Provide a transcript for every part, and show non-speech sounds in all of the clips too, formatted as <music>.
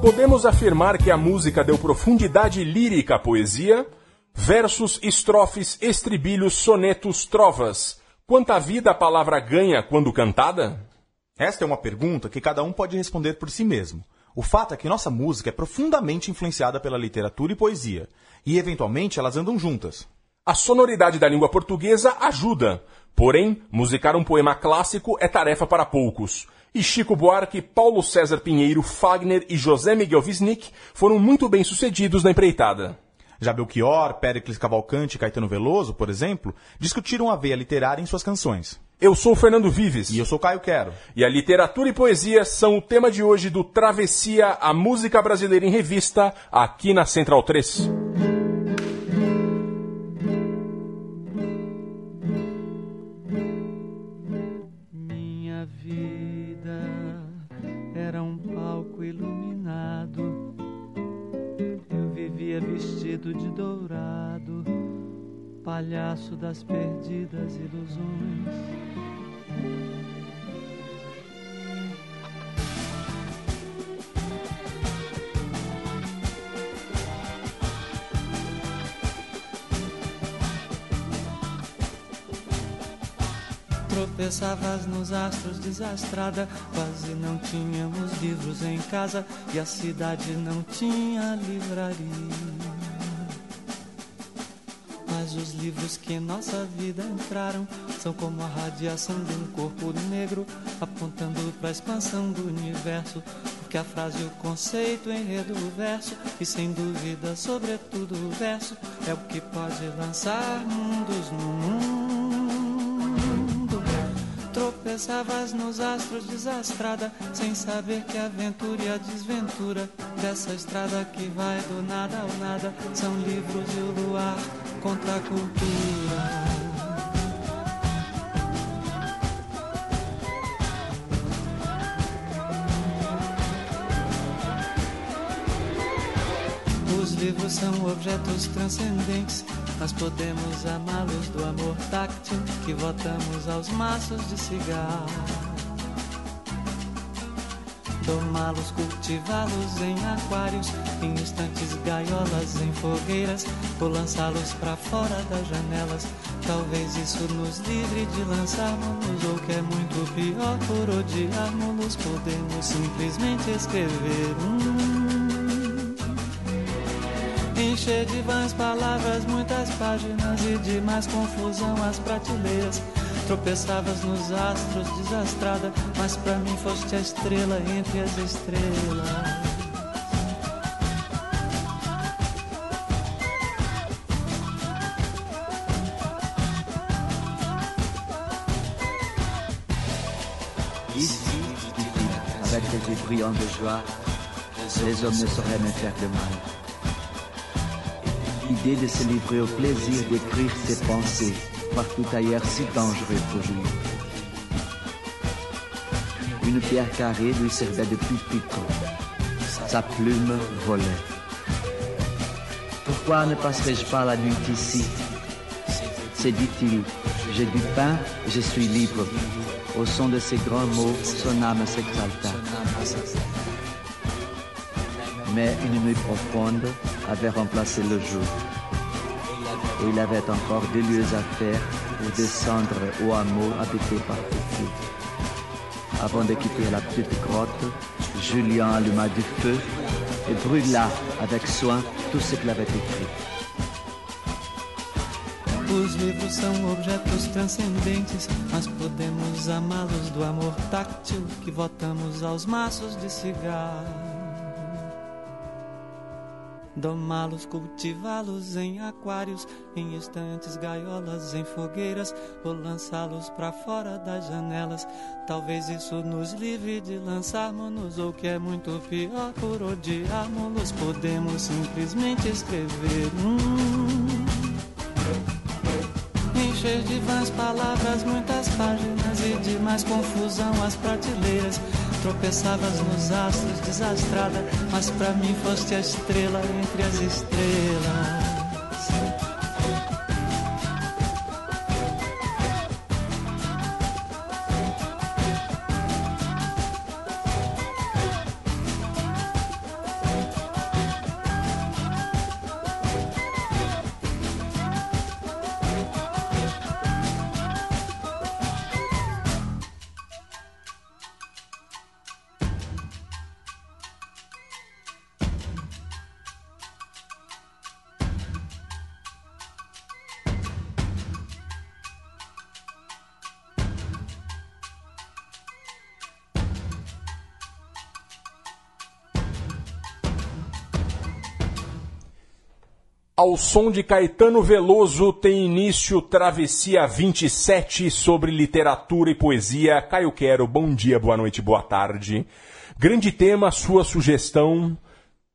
Podemos afirmar que a música deu profundidade lírica à poesia? Versos, estrofes, estribilhos, sonetos, trovas. Quanta vida a palavra ganha quando cantada? Esta é uma pergunta que cada um pode responder por si mesmo. O fato é que nossa música é profundamente influenciada pela literatura e poesia, e eventualmente elas andam juntas. A sonoridade da língua portuguesa ajuda, porém, musicar um poema clássico é tarefa para poucos. E Chico Buarque, Paulo César Pinheiro, Fagner e José Miguel Wisnik foram muito bem sucedidos na empreitada. Já Belchior, Péricles Cavalcante e Caetano Veloso, por exemplo, discutiram a veia literária em suas canções. Eu sou o Fernando Vives. E eu sou Caio Quero. E a literatura e poesia são o tema de hoje do Travessia, a música brasileira em revista, aqui na Central 3. Vestido de dourado, palhaço das perdidas ilusões. Tropeçavas nos astros desastrada, quase não tínhamos livros em casa e a cidade não tinha livraria. Mas os livros que em nossa vida entraram são como a radiação de um corpo negro apontando para a expansão do universo. Porque a frase, o conceito, o enredo, o verso e sem dúvida, sobretudo o verso é o que pode lançar mundos no mundo. Tropeçavas nos astros desastrada, sem saber que a aventura e a desventura dessa estrada que vai do nada ao nada são livros e o luar contra a cultura. Os livros são objetos transcendentes. Nós podemos amá-los do amor táctil que votamos aos maços de cigarro. Domá-los, cultivá-los em aquários, em estantes, gaiolas, em fogueiras, ou lançá-los para fora das janelas. Talvez isso nos livre de lançarmos, ou que é muito pior, por odiarmos, podemos simplesmente escrever um Encher de vãs palavras, muitas páginas e de mais confusão as prateleiras. Tropeçavas nos astros, desastrada, mas pra mim foste a estrela entre as estrelas. Ici, avec des yeux brillants de joie, les hommes ne sauraient me faire de mal. L'idée de se livrer au plaisir d'écrire ses pensées, partout ailleurs si dangereux pour lui. Une pierre carrée lui servait de pupitre. Sa plume volait. Pourquoi ne passerai-je pas la nuit ici? C'est dit-il, j'ai du pain, je suis libre. Au son de ces grands mots, son âme s'exalta. Mais une nuit profonde avait remplacé le jour. Et il avait encore deux lieues à faire pour descendre au hameau habité par Fifi. Avant de quitter la petite grotte, Julien alluma du feu et brûla avec soin tout ce qu'il avait écrit. Os livros são objetos transcendentes, mas podemos amá-los do amor táctil que votamos aos maços de cigarro. Domá-los, cultivá-los em aquários, em estantes, gaiolas, em fogueiras, ou lançá-los para fora das janelas. Talvez isso nos livre de lançarmos-nos, ou que é muito pior, por odiarmos-los, podemos simplesmente escrever. Hum encher de vãs palavras, muitas páginas e de mais confusão as prateleiras. Tropeçavas nos astros, desastrada, mas para mim foste a estrela entre as estrelas. Ao som de Caetano Veloso tem início Travessia 27 sobre literatura e poesia. Caio Quero, bom dia, boa noite, boa tarde. Grande tema, sua sugestão.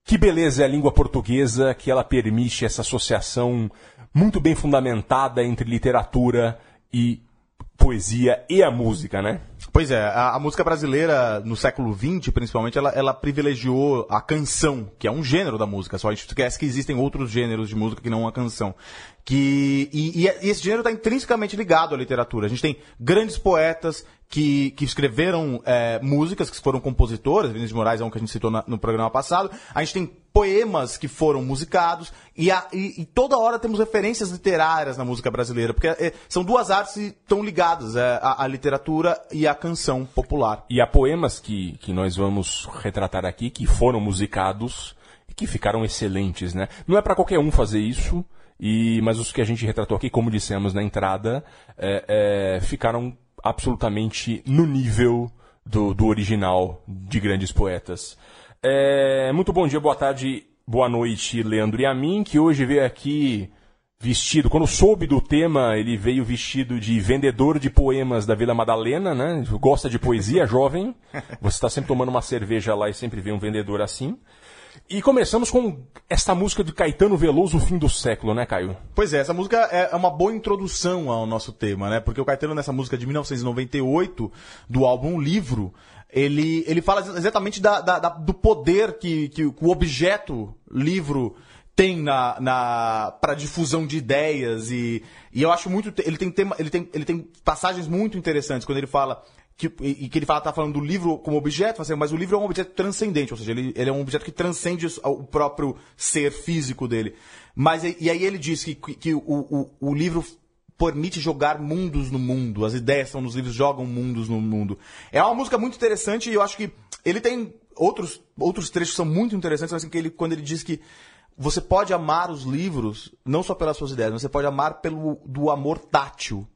Que beleza é a língua portuguesa, que ela permite essa associação muito bem fundamentada entre literatura e poesia e a música, né? Pois é, a, a, música brasileira no século XX, principalmente, ela, ela, privilegiou a canção, que é um gênero da música. Só a gente esquece que existem outros gêneros de música que não a canção. Que, e, e esse gênero está intrinsecamente ligado à literatura. A gente tem grandes poetas que, que escreveram é, músicas, que foram compositores, Vinícius de Moraes é um que a gente citou na, no programa passado. A gente tem poemas que foram musicados, e, a, e, e, toda hora temos referências literárias na música brasileira, porque é, são duas artes que estão ligadas, é, a, a, literatura e a canção popular. E há poemas que, que nós vamos retratar aqui que foram musicados e que ficaram excelentes, né? Não é para qualquer um fazer isso, e, mas os que a gente retratou aqui, como dissemos na entrada, é, é ficaram absolutamente no nível do, do original de grandes poetas. É, muito bom dia, boa tarde, boa noite, Leandro e a mim, que hoje veio aqui vestido, quando soube do tema, ele veio vestido de vendedor de poemas da Vila Madalena, né? Gosta de poesia, <laughs> jovem. Você está sempre tomando uma cerveja lá e sempre vê um vendedor assim. E começamos com esta música de Caetano Veloso, o fim do século, né, Caio? Pois é, essa música é uma boa introdução ao nosso tema, né? Porque o Caetano, nessa música de 1998, do álbum Livro, ele, ele fala exatamente da, da, da, do poder que, que o objeto livro tem na, na para difusão de ideias e, e eu acho muito ele tem tema, ele tem ele tem passagens muito interessantes quando ele fala que, e que ele fala tá falando do livro como objeto assim, mas o livro é um objeto transcendente ou seja ele, ele é um objeto que transcende o próprio ser físico dele. Mas e aí ele diz que, que o, o, o livro permite jogar mundos no mundo. As ideias são nos livros, jogam mundos no mundo. É uma música muito interessante e eu acho que ele tem outros, outros trechos são muito interessantes, assim, que ele, quando ele diz que você pode amar os livros não só pelas suas ideias, mas você pode amar pelo do amor tátil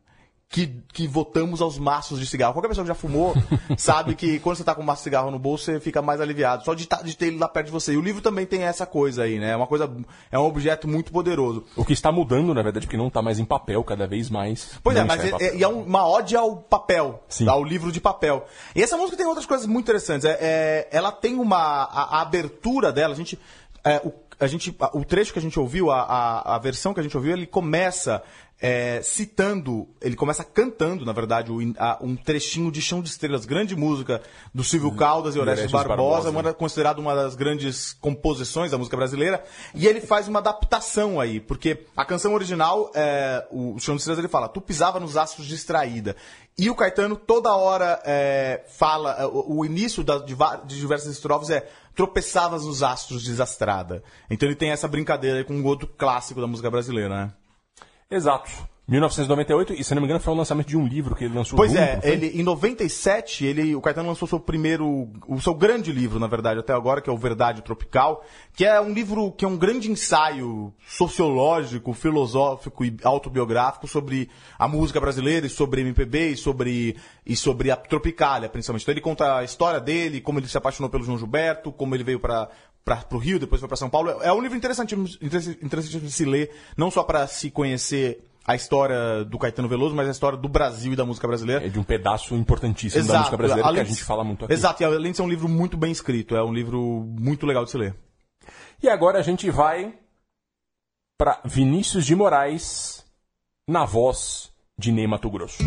que, que votamos aos maços de cigarro. Qualquer pessoa que já fumou <laughs> sabe que quando você está com um maço de cigarro no bolso, você fica mais aliviado. Só de, tá, de ter ele lá perto de você. E o livro também tem essa coisa aí, né? É uma coisa. É um objeto muito poderoso. O que está mudando, na verdade, porque não está mais em papel cada vez mais. Pois é, mas é, é, é, uma ode ao papel. Sim. Ao livro de papel. E essa música tem outras coisas muito interessantes. É, é ela tem uma. A, a, abertura dela, a gente. É, o, a gente, o trecho que a gente ouviu, a, a, a, versão que a gente ouviu, ele começa é, citando, ele começa cantando, na verdade, um trechinho de Chão de Estrelas, grande música do Silvio Caldas e Orestes Barbosa, Barbosa. Uma, considerado uma das grandes composições da música brasileira, e ele faz uma adaptação aí, porque a canção original, é, o Chão de Estrelas, ele fala, tu pisava nos astros distraída, e o Caetano toda hora é, fala, é, o, o início da, de, de diversas estrofes é tropeçavas nos astros desastrada. Então ele tem essa brincadeira com um outro clássico da música brasileira, né? Exato. 1998, e se não me engano foi o lançamento de um livro que ele lançou Pois junto, é, ele, em 97, ele, o Caetano lançou seu primeiro, o seu grande livro, na verdade, até agora, que é o Verdade Tropical, que é um livro que é um grande ensaio sociológico, filosófico e autobiográfico sobre a música brasileira e sobre MPB e sobre, e sobre a Tropicália, principalmente. Então ele conta a história dele, como ele se apaixonou pelo João Gilberto, como ele veio para para o Rio, depois foi para São Paulo. É um livro interessante, interessante de se ler, não só para se conhecer a história do Caetano Veloso, mas a história do Brasil e da música brasileira. É de um pedaço importantíssimo da música brasileira além que a gente fala muito aqui. Exato, e além de ser um livro muito bem escrito, é um livro muito legal de se ler. E agora a gente vai para Vinícius de Moraes na voz de Ney Mato Grosso.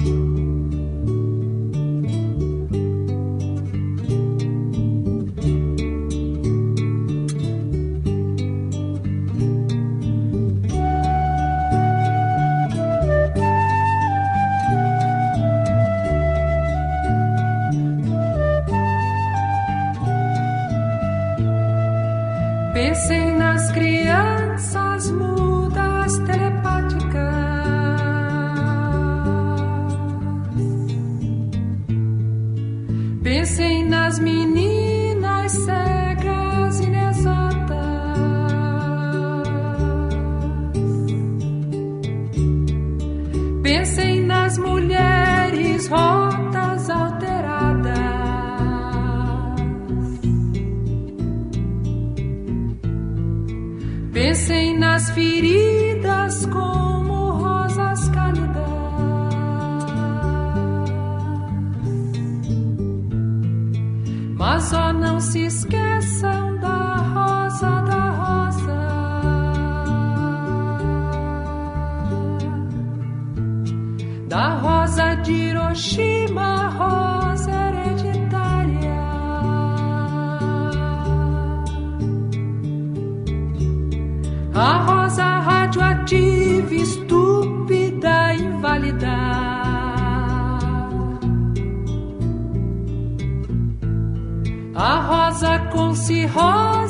Pensem nas mulheres rotas alteradas. Pensem nas feridas Hiroshima, rosa hereditária. A rosa radioativa, estúpida, inválida. A rosa com cirrose,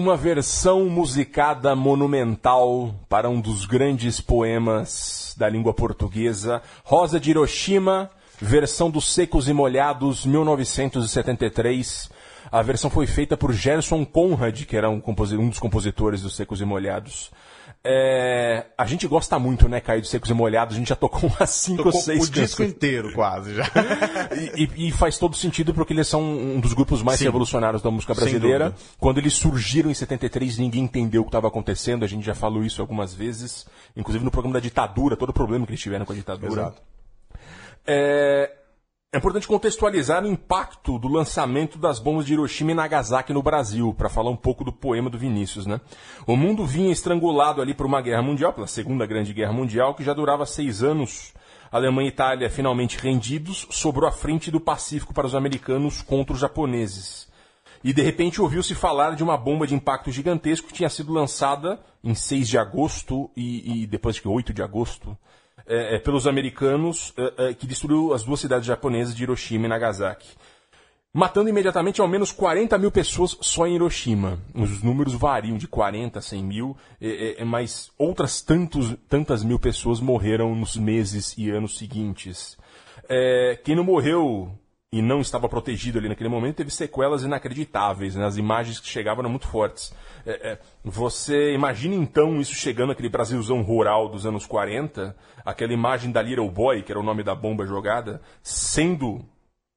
Uma versão musicada monumental para um dos grandes poemas da língua portuguesa, Rosa de Hiroshima, versão dos Secos e Molhados, 1973. A versão foi feita por Gerson Conrad, que era um, um dos compositores dos Secos e Molhados. É, a gente gosta muito, né, Caio, de Secos e Molhados. A gente já tocou <laughs> umas 5 ou Tocou 6 o disco inteiro, quase, já. <laughs> e, e- faz todo sentido porque eles são um dos grupos mais Sim. revolucionários da música brasileira. Quando eles surgiram em 73, ninguém entendeu o que estava acontecendo. A gente já falou isso algumas vezes, inclusive no programa da ditadura, todo o problema que eles tiveram com a ditadura. Exato. É, é importante contextualizar o impacto do lançamento das bombas de Hiroshima e Nagasaki no Brasil, para falar um pouco do poema do Vinícius, né? O mundo vinha estrangulado ali por uma guerra mundial, pela Segunda Grande Guerra Mundial, que já durava seis anos. Alemanha e Itália finalmente rendidos, sobrou a frente do Pacífico para os americanos contra os japoneses. E de repente ouviu-se falar de uma bomba de impacto gigantesco que tinha sido lançada em 6 de agosto e, e depois de 8 de agosto é, é, pelos americanos, é, é, que destruiu as duas cidades japonesas de Hiroshima e Nagasaki. Matando imediatamente ao menos 40 mil pessoas só em Hiroshima. Os números variam de 40 a 100 mil, mas outras tantos, tantas mil pessoas morreram nos meses e anos seguintes. Quem não morreu e não estava protegido ali naquele momento teve sequelas inacreditáveis. Né? As imagens que chegavam eram muito fortes. É, é, você imagina então isso chegando naquele Brasilzão rural dos anos 40, aquela imagem da Little Boy, que era o nome da bomba jogada, sendo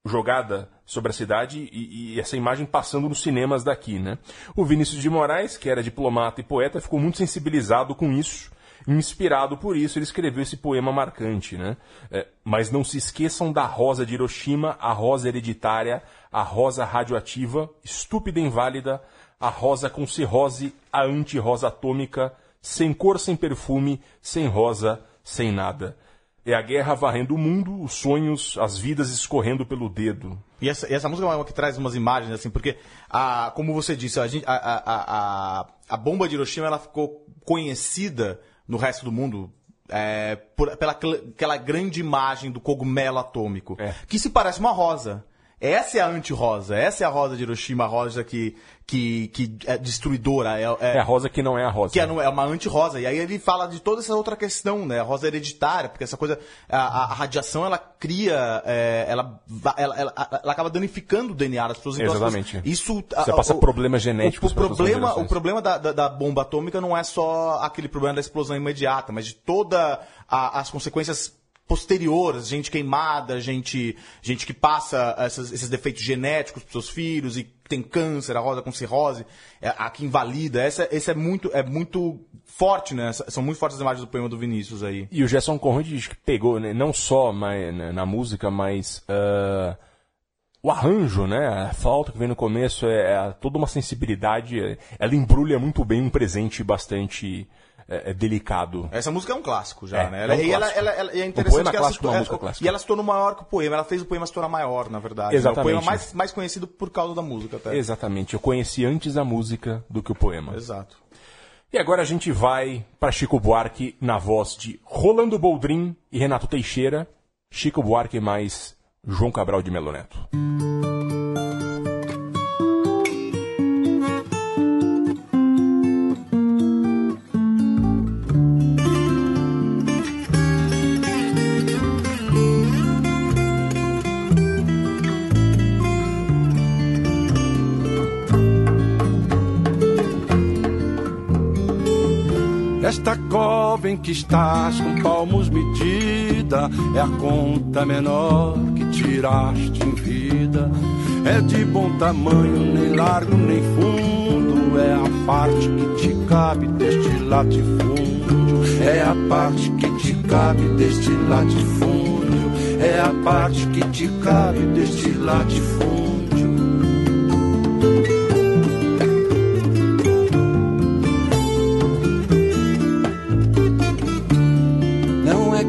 jogada sobre a cidade e, e essa imagem passando nos cinemas daqui, né? O Vinícius de Moraes, que era diplomata e poeta, ficou muito sensibilizado com isso, inspirado por isso, ele escreveu esse poema marcante, né? É, mas não se esqueçam da rosa de Hiroshima, a rosa hereditária, a rosa radioativa, estúpida e inválida, a rosa com cirrose, a anti-rosa atômica, sem cor, sem perfume, sem rosa, sem nada. É a guerra varrendo o mundo, os sonhos, as vidas escorrendo pelo dedo. E essa, e essa música é uma que traz umas imagens, assim, porque, a, como você disse, a, a, a, a bomba de Hiroshima ela ficou conhecida no resto do mundo é, por- pela aquela grande imagem do cogumelo atômico, É. que se parece uma rosa. Essa é a anti-rosa, essa é a rosa de Hiroshima, a rosa que, que, que é destruidora. É, É a rosa que não é a rosa. que é, é uma anti-rosa. E aí ele fala de toda essa outra questão, né? A rosa hereditária, porque essa coisa, a, a- a radiação, ela cria, é, ela, ela, ela, ela acaba danificando o DNA das pessoas. Então, as Exatamente. pessoas- Isso, Você passa problemas genéticos O, para o problema, o problema da, da, da bomba atômica não é só aquele problema da explosão imediata, mas de toda a- as consequências posteriores, gente queimada, gente, gente que passa essas- esses defeitos genéticos para seus filhos e tem câncer, a rosa com cirrose, é, a que invalida. Essa, esse é muito, é muito forte, né? São muito fortes as imagens do poema do Vinícius aí. E o Gerson Conrad diz que pegou, né, não só né, na música, mas ah, o arranjo, né? A flauta que vem no começo é, é toda uma sensibilidade. é- Ela embrulha muito bem um presente bastante é, é, delicado. Essa música é um clássico já, É, né? é Ela, um e clássico. ela, ela- é interessante poema que ela clássico, é, música clássica. E ela se tornou maior que o poema. Ela fez o poema se tornar maior, na verdade. né? Exatamente. O poema mais, mais conhecido por causa da música, até. Exatamente. Eu conheci antes a música do que o poema. Exato. E agora a gente vai para Chico Buarque na voz de Rolando Boldrin e Renato Teixeira. Chico Buarque mais João Cabral de Melo Neto. Esta cova em que estás com palmos medida é a conta menor que tiraste em vida. É de bom tamanho, nem largo nem fundo. É a parte que te cabe deste latifúndio. É a parte que te cabe deste latifúndio. É a parte que te cabe deste latifúndio.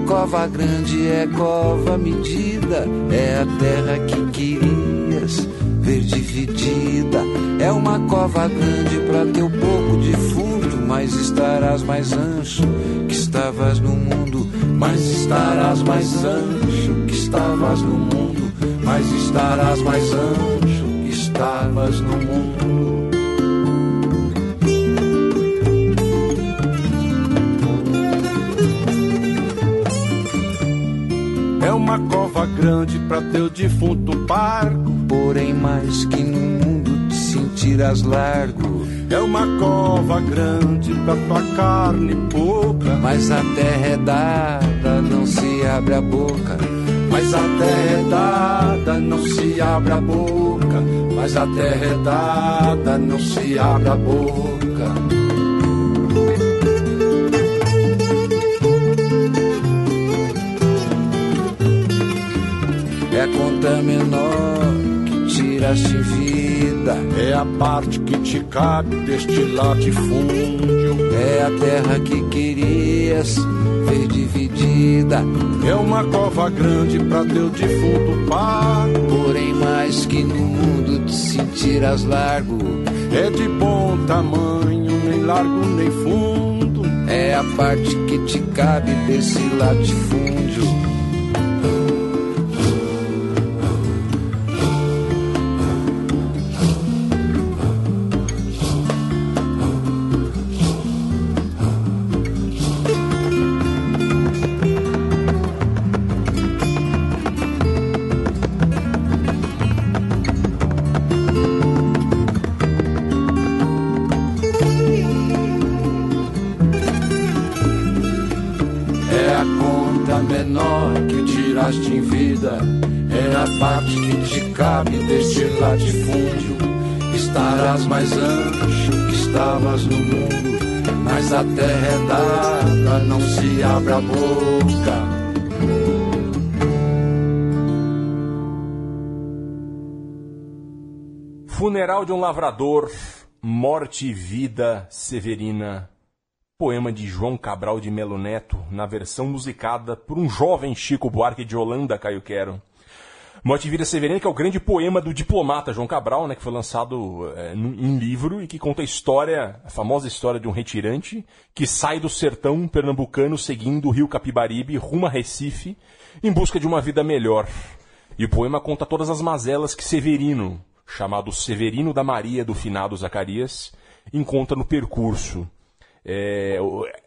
Cova grande, é cova medida. É a terra que querias ver dividida. É uma cova grande para teu pouco de fundo, mas estarás mais ancho que estavas no mundo. Mas estarás mais ancho que estavas no mundo. Mas estarás mais ancho que estavas no mundo. Uma cova grande para teu defunto parco. Porém, mais que no mundo te sentirás largo. É uma cova grande pra tua carne pouca. Mas a terra é dada, não se abre a boca. Mas a terra é dada, não se abre a boca. Mas a terra é dada, não se abre a boca. Conta menor que tiraste vida. É a parte que te cabe deste latifúndio. É a terra que querias ver dividida. É uma cova grande pra teu defunto pai. Porém, mais que no mundo te sentirás largo. É de bom tamanho, nem largo nem fundo. É a parte que te cabe desse latifúndio. De um Lavrador, Morte e Vida Severina. Poema de João Cabral de Melo Neto, na versão musicada por um jovem Chico Buarque de Holanda, Caio Quero. Morte e Vida Severina, que é o grande poema do diplomata João Cabral, né, que foi lançado é, em livro e que conta a história, a famosa história de um retirante que sai do sertão pernambucano seguindo o rio Capibaribe rumo a Recife em busca de uma vida melhor. E o poema conta todas as mazelas que Severino, chamado Severino da Maria do finado Zacarias, encontra no percurso. É,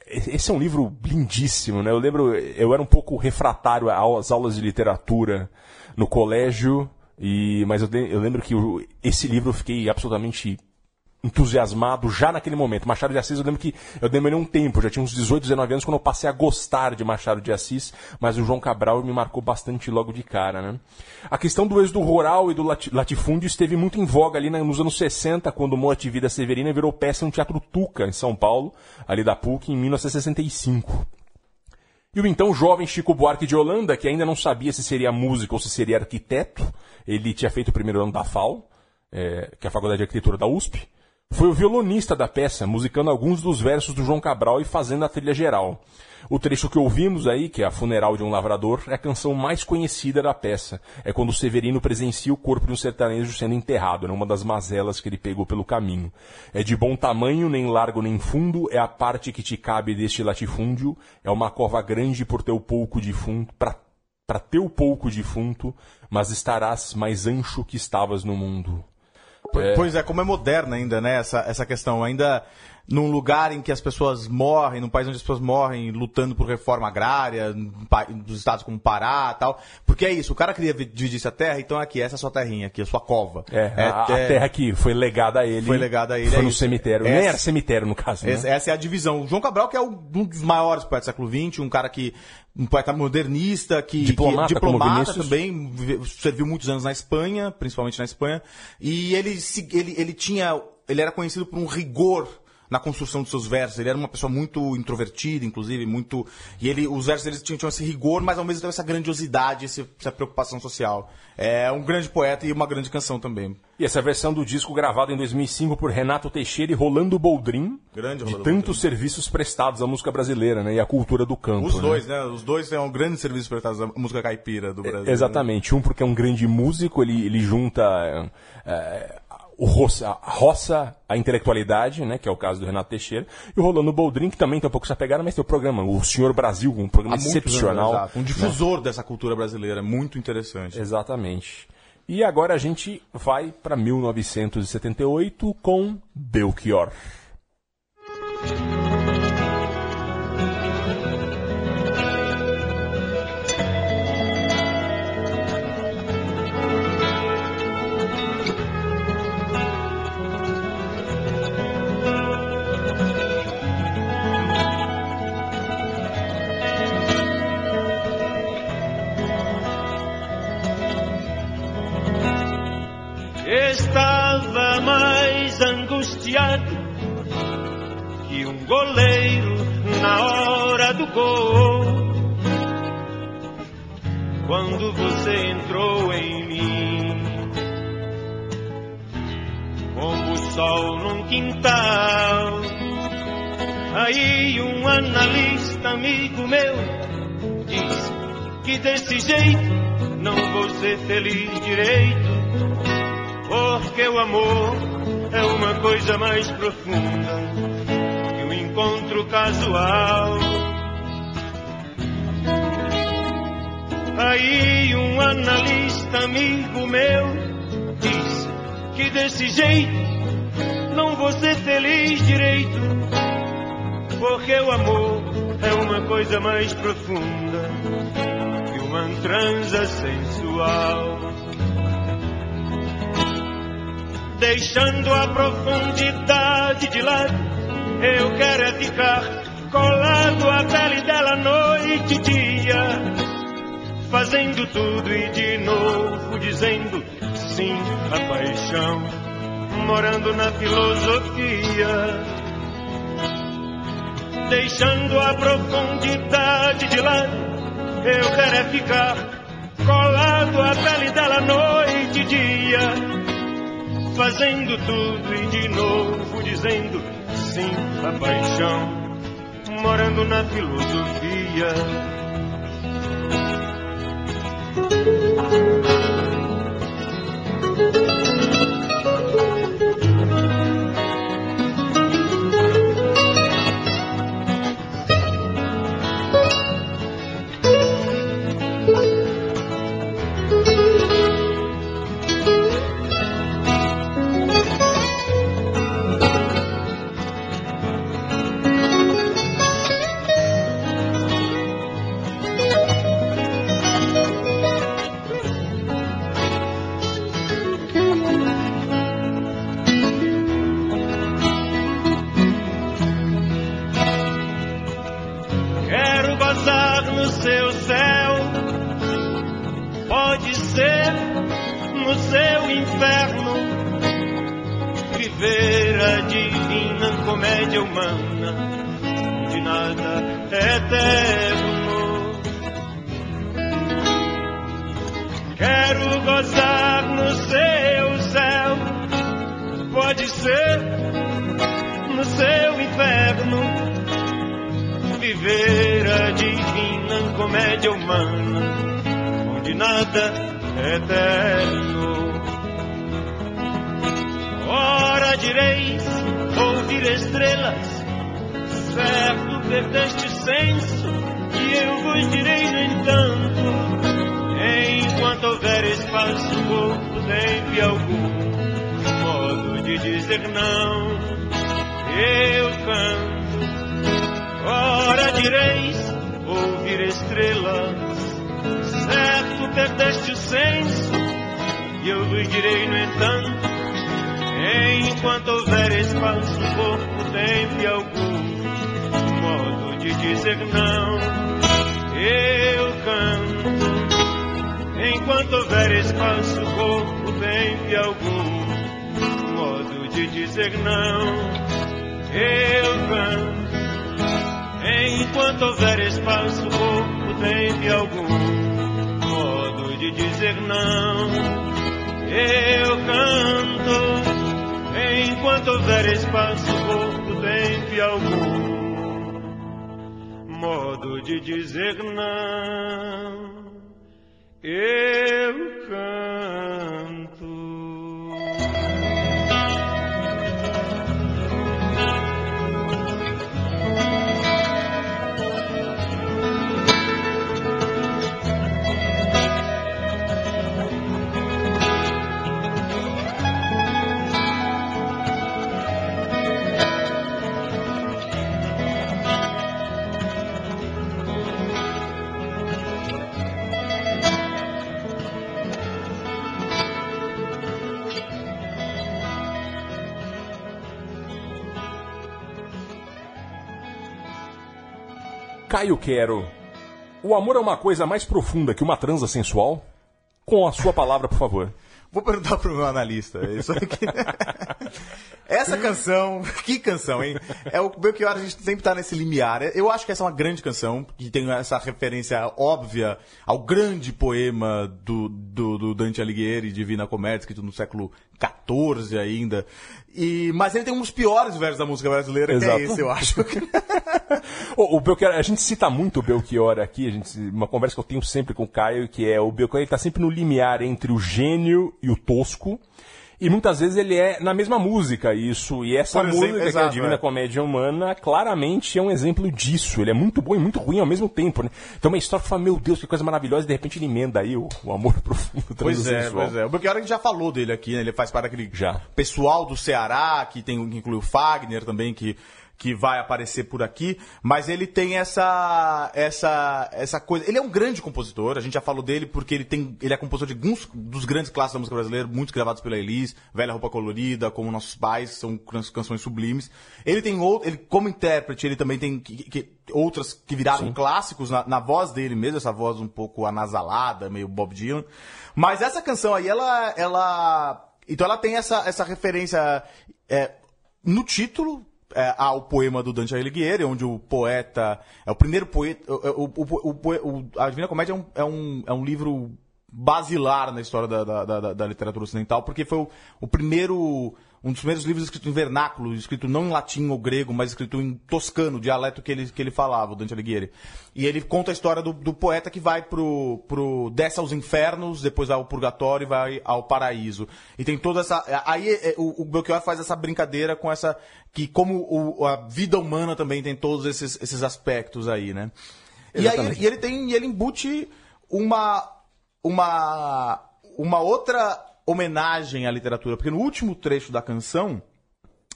esse é um livro lindíssimo, né? Eu lembro, eu era um pouco refratário às aulas de literatura no colégio, e, mas eu, eu lembro que o- esse livro eu fiquei absolutamente entusiasmado já naquele momento. Machado de Assis, eu lembro que eu demorei um tempo, já tinha uns 18, 19 anos quando eu passei a gostar de Machado de Assis, mas o João Cabral me marcou bastante logo de cara, né? A questão do êxodo rural e do lati- latifúndio esteve muito em voga ali nos anos 60, quando Morte e Vida Severina virou peça no Teatro Tuca, em São Paulo, ali da PUC, em 1965. E o então jovem Chico Buarque de Holanda, que ainda não sabia se seria músico ou se seria arquiteto, ele tinha feito o primeiro ano da FAO, é, que é a Faculdade de Arquitetura da USP, foi o violonista da peça, musicando alguns dos versos do João Cabral e fazendo a trilha geral. O trecho que ouvimos aí, que é a Funeral de um Lavrador, é a canção mais conhecida da peça. É quando o Severino presencia o corpo de um sertanejo sendo enterrado, numa das mazelas que ele pegou pelo caminho. É de bom tamanho, nem largo nem fundo, é a parte que te cabe deste latifúndio, é uma cova grande por teu pouco defunto, pra, pra teu pouco defunto, mas estarás mais ancho que estavas no mundo. Po- Pois é, como é moderna ainda, né, essa, essa questão. Ainda num lugar em que as pessoas morrem, num país onde as pessoas morrem lutando por reforma agrária, dos estados como Pará e tal. Porque é isso, o cara queria vi- dividir essa terra, então aqui, essa é a sua terrinha aqui, a sua cova. É, a, a é- terra que foi legada a ele. Foi legada a ele, Foi é no isso. cemitério. Essa- Nem era cemitério, no caso. né? Essa, essa é a divisão. O João Cabral, que é um dos maiores poetas do século XX, um cara que. um poeta modernista, que. Diplomata, que, diplomata também, vi- serviu muitos anos na Espanha, principalmente na Espanha. E ele, ele, ele tinha. Ele era conhecido por um rigor na construção dos seus versos. Ele era uma pessoa muito introvertida, inclusive, muito. E ele, os versos deles tinham, tinham esse rigor, mas ao mesmo tempo essa grandiosidade, essa preocupação social. É um grande poeta e uma grande canção também. E essa versão do disco gravado em 2005 por Renato Teixeira e Rolando Boldrin, Grande de Rolando tantos serviços prestados à música brasileira né, e à cultura do campo. Os né? dois, né? Os dois têm um grande serviço prestado à música caipira do Brasil. né? Exatamente. Um porque é um grande músico, ele, ele junta é, é, o roça, a roça, a intelectualidade, né, que é o caso do Renato Teixeira, e o Rolando Boldrin, que também tem um pouco essa pegada, mas tem o programa, o Senhor Brasil, um programa Há excepcional. anos, exato. Um difusor dessa cultura brasileira, muito interessante. Exatamente. E agora a gente vai para 1978 com Belchior. Goleiro na hora do gol. Quando você entrou em mim, como o sol num quintal. Aí um analista amigo meu disse que desse jeito não vou ser feliz direito. Porque o amor é uma coisa mais profunda encontro casual. Aí um analista amigo meu disse que desse jeito não vou ser feliz direito. Porque o amor é uma coisa mais profunda que uma transa sensual. deixando a profundidade de lado. Eu quero é ficar colado à pele dela noite e dia, fazendo tudo e de novo dizendo sim à paixão, morando na filosofia. Deixando a profundidade de lado, eu quero é ficar colado à pele dela noite e dia fazendo tudo e de novo dizendo sim à paixão, morando na filosofia. Houver espaço, corpo tem algum modo de dizer não. Eu canto. Enquanto houver espaço, corpo tem algum modo de dizer não. Eu canto. Enquanto houver espaço, corpo tem algum modo de dizer não. Eu canto. Caio Quero. O amor é uma coisa mais profunda que uma transa sensual? Com a sua palavra, por favor. Vou perguntar pro meu analista. Isso aqui. <laughs> essa canção, que canção, hein? É o Belchior, a gente sempre tá nesse limiar. Eu acho que essa é uma grande canção, que tem essa referência óbvia ao grande poema do, do, do Dante Alighieri, Divina Comédia, escrito no século XIV ainda. E, mas ele tem um dos piores versos da música brasileira, Exato. que é esse, eu acho. <laughs> O, o Belchior, a gente cita muito o Belchior aqui, a gente, uma conversa que eu tenho sempre com o Caio, que é o Belchior ele tá sempre no limiar entre o gênio e o tosco. E muitas vezes ele é na mesma música, isso. E essa Por exemplo, música, que é a Divina é. Comédia Humana, claramente é um exemplo disso. Ele é muito bom e muito ruim ao mesmo tempo, né? Então uma história que fala, meu Deus, que coisa maravilhosa, e de repente ele emenda aí o, o amor <laughs> profundo. Pois é, pois é. O Belchior a gente já falou dele aqui, né? Ele faz parte daquele Já. pessoal do Ceará, que, tem, que inclui o Fagner também, que, que vai aparecer por aqui. Mas ele tem essa, essa, essa coisa. Ele é um grande compositor, a gente já falou dele porque ele, tem, ele é compositor de alguns dos grandes clássicos da música brasileira, muitos gravados pela Elis, Velha Roupa Colorida, Como Nossos Pais, são can- canções sublimes. Ele tem outro, ele, como intérprete, ele também tem que- que- outras que viraram clássicos na, na voz dele mesmo, essa voz um pouco anasalada, meio Bob Dylan. Mas essa canção aí, ela. ela então ela tem essa, essa referência é, no título. É, ao poema do Dante Alighieri, onde o poeta é o primeiro poeta, o, o, o, o o- a Divina Comédia é um, é um, é um livro basilar na história da, da, da- da literatura ocidental, porque foi o, o primeiro, um dos primeiros livros escritos em vernáculo, escrito não em latim ou grego, mas escrito em toscano, dialeto que ele, que ele falava, o Dante Alighieri. E ele conta a história do, do poeta que vai pro, pro, desce aos infernos, depois vai ao purgatório e vai ao paraíso. E tem toda essa, aí é, o, o Belchior faz essa brincadeira com essa, que como o, a vida humana também tem todos esses, esses aspectos aí, né? E aí e ele tem, e ele embute uma, uma, uma outra homenagem à literatura, porque no último trecho da canção,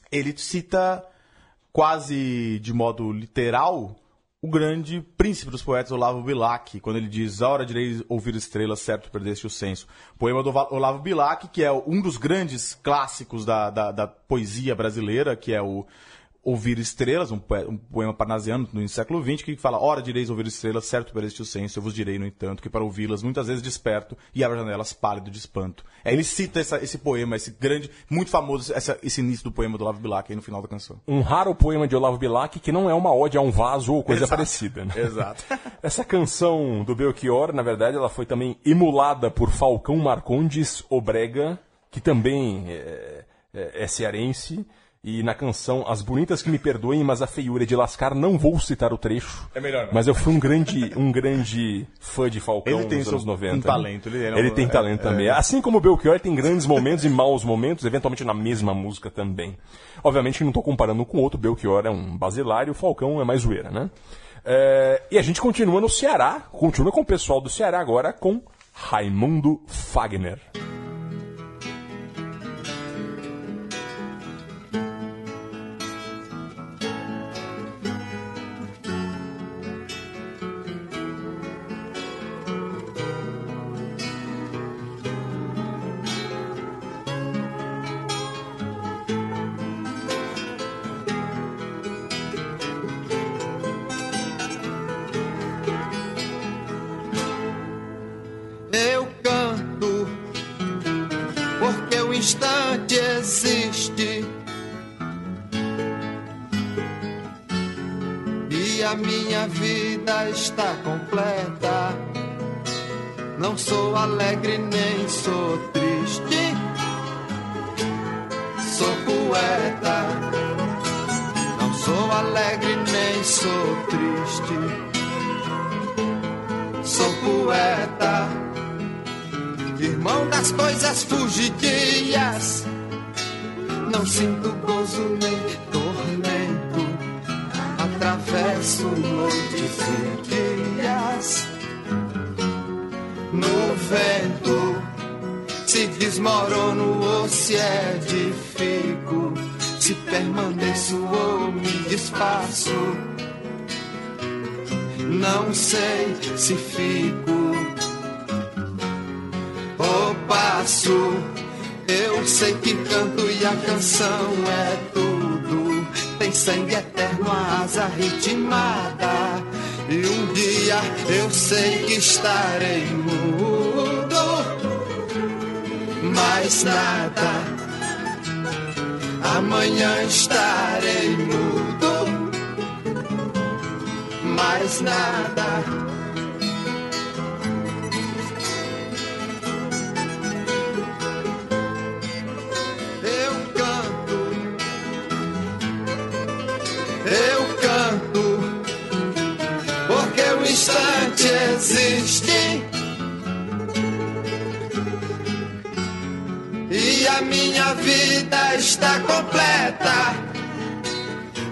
ele cita quase de modo literal o grande príncipe dos poetas Olavo Bilac, quando ele diz: A hora direi ouvir estrelas, certo perdeste o senso. Poema do Olavo Bilac, que é um dos grandes clássicos da, da, da poesia brasileira, que é o, Ouvir Estrelas, um, poe- poema parnasiano do século XX, que fala, ora direis ouvir estrelas, certo per este o senso, eu vos direi, no entanto, que para ouvi-las muitas vezes desperto e abro janelas pálido de espanto. É, ele cita essa- esse poema, esse grande, muito famoso, essa- esse início do poema do Olavo Bilac aí no final da canção. Um raro poema de Olavo Bilac que não é uma ode a um vaso ou coisa Exato. parecida. Né? Exato. <laughs> Essa canção do Belchior, na verdade, ela foi também emulada por Falcão Marcondes Obrega, que também é, é- é cearense. E na canção As Bonitas que me perdoem, mas a feiura é de lascar, não vou citar o trecho. É melhor não. Mas eu fui um grande, um grande fã de Falcão Ele tem nos anos 90. um talento, ele é um- tem é- talento é- também. Assim como o Belchior tem grandes momentos e maus momentos, eventualmente na mesma música também. Obviamente que não estou comparando um com o outro, o Belchior é um basilar e o Falcão é mais zoeira, né? É, e a gente continua no Ceará, continua com o pessoal do Ceará agora com Raimundo Fagner. Canção é tudo. Tem sangue eterno, asa ritmada. E um dia eu sei que estarei mudo. Mais nada. Amanhã estarei mudo mais nada. Está completa.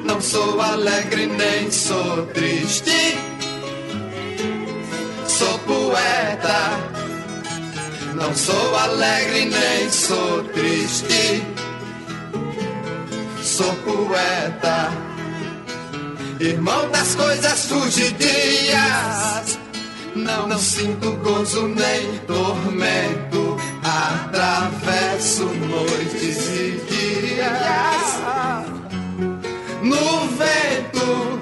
Não sou alegre nem sou triste. Sou poeta. Não sou alegre nem sou triste. Sou poeta. Irmão das coisas fugidias. Não, não sinto gozo nem tormento. Atravesso noites e dias no vento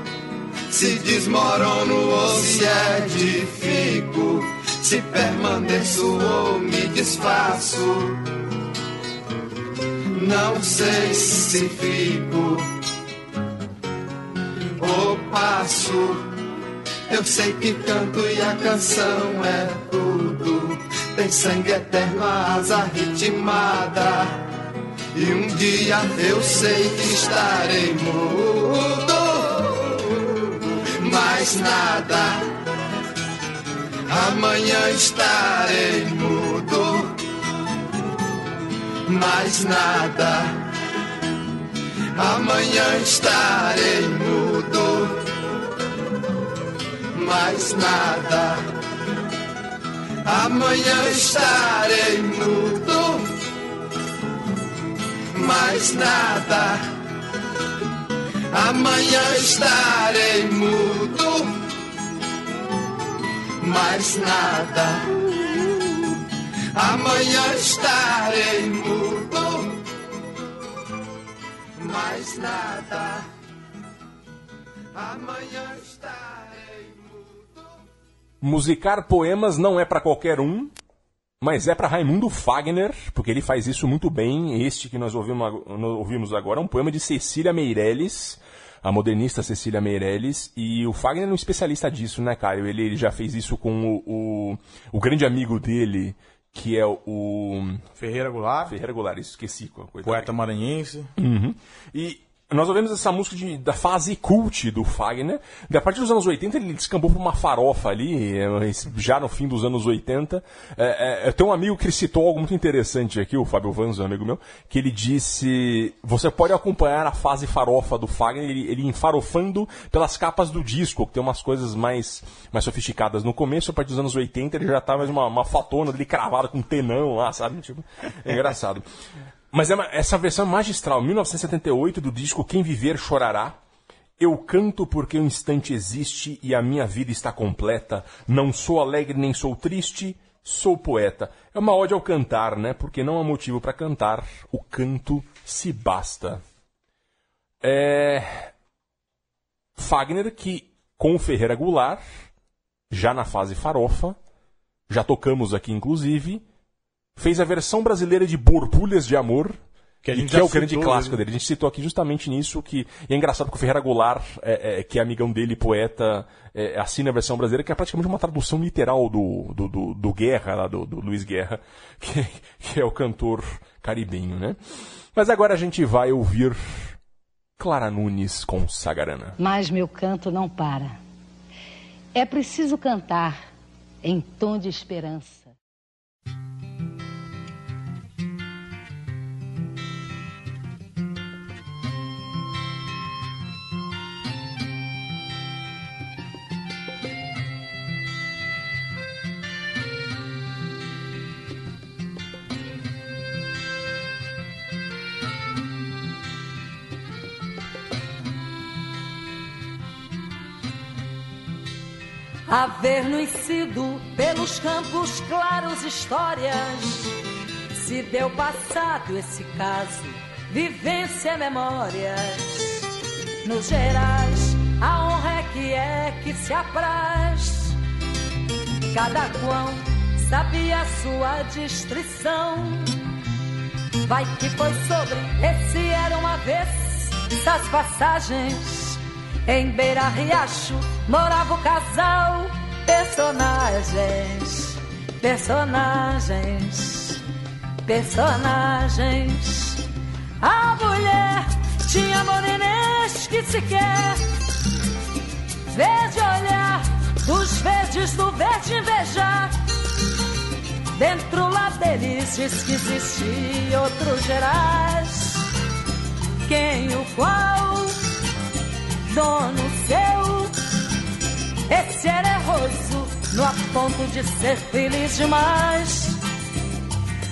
se desmorono ou se edifico, se permaneço ou me desfaço. Não sei se fico ou passo. Eu sei que canto e a canção é tudo. Tem sangue eterno, a asa ritmada. E um dia eu sei que estarei mudo, mais nada. Amanhã estarei mudo, mais nada. Amanhã estarei mudo, mais nada. Amanhã estarei mudo mais nada. Amanhã estarei mudo, mais nada. Amanhã estarei mudo, mais nada. amanhã estarei. Musicar poemas não é para qualquer um, mas é para Raimundo Fagner, porque ele faz isso muito bem. Este que nós ouvimos, agora é um poema de Cecília Meirelles, a modernista Cecília Meirelles, e o Fagner é um especialista disso, né, Caio? Ele, ele já fez isso com o, o, o grande amigo dele, que é o... Ferreira Goulart, Ferreira Goulart, isso, esqueci. coisa. poeta maranhense. Uhum. E nós ouvimos essa música de- da fase cult do Fagner. A partir dos anos 80 ele descambou pra uma farofa ali, eh, já no fim dos anos 80. É, é, tem um amigo que citou algo muito interessante aqui, o Fábio Vanzo, um amigo meu, que ele disse: você pode acompanhar a fase farofa do Fagner, ele, ele enfarofando pelas capas do disco, que tem umas coisas mais, mais sofisticadas. No começo, a partir dos anos 80, ele já tava mais uma, uma fatona dele cravada com um tenão lá, sabe? Tipo, é engraçado. Mas é uma- essa versão é magistral, 1978, do disco Quem Viver Chorará. Eu canto porque o instante existe e a minha vida está completa. Não sou alegre nem sou triste, sou poeta. É uma ode ao cantar, né? Porque não há motivo para cantar. O canto se basta. É... Fagner, que com o Ferreira Goulart, já na fase farofa, já tocamos aqui inclusive, fez a versão brasileira de Borbulhas de Amor, Que a gente que é o grande citou, clássico né? dele. A gente citou aqui justamente nisso, que e é engraçado porque o Ferreira Goulart, é, é, que é amigão dele, poeta, é, assina a versão brasileira, que é praticamente uma tradução literal do, do, do, do Guerra, lá do, do Luiz Guerra, <laughs> que, que é o cantor caribenho, né? Mas agora a gente vai ouvir Clara Nunes com Sagarana. Mas meu canto não para. É preciso cantar em tom de esperança. Haver nascido pelos campos claros histórias. Se deu passado esse caso Vivência, memórias. Nos gerais A honra é que é que se apraz. Cada qual sabia sua distrição. Vai que foi sobre Esse era uma vez Essas passagens em Beira Riacho morava o casal. Personagens, personagens, personagens. A mulher tinha morenês que sequer verde olhar dos verdes do verde invejar. Dentro lá deles diz que existia outros gerais. Quem o qual dono seu. Esse era erroso, no a ponto de ser feliz demais.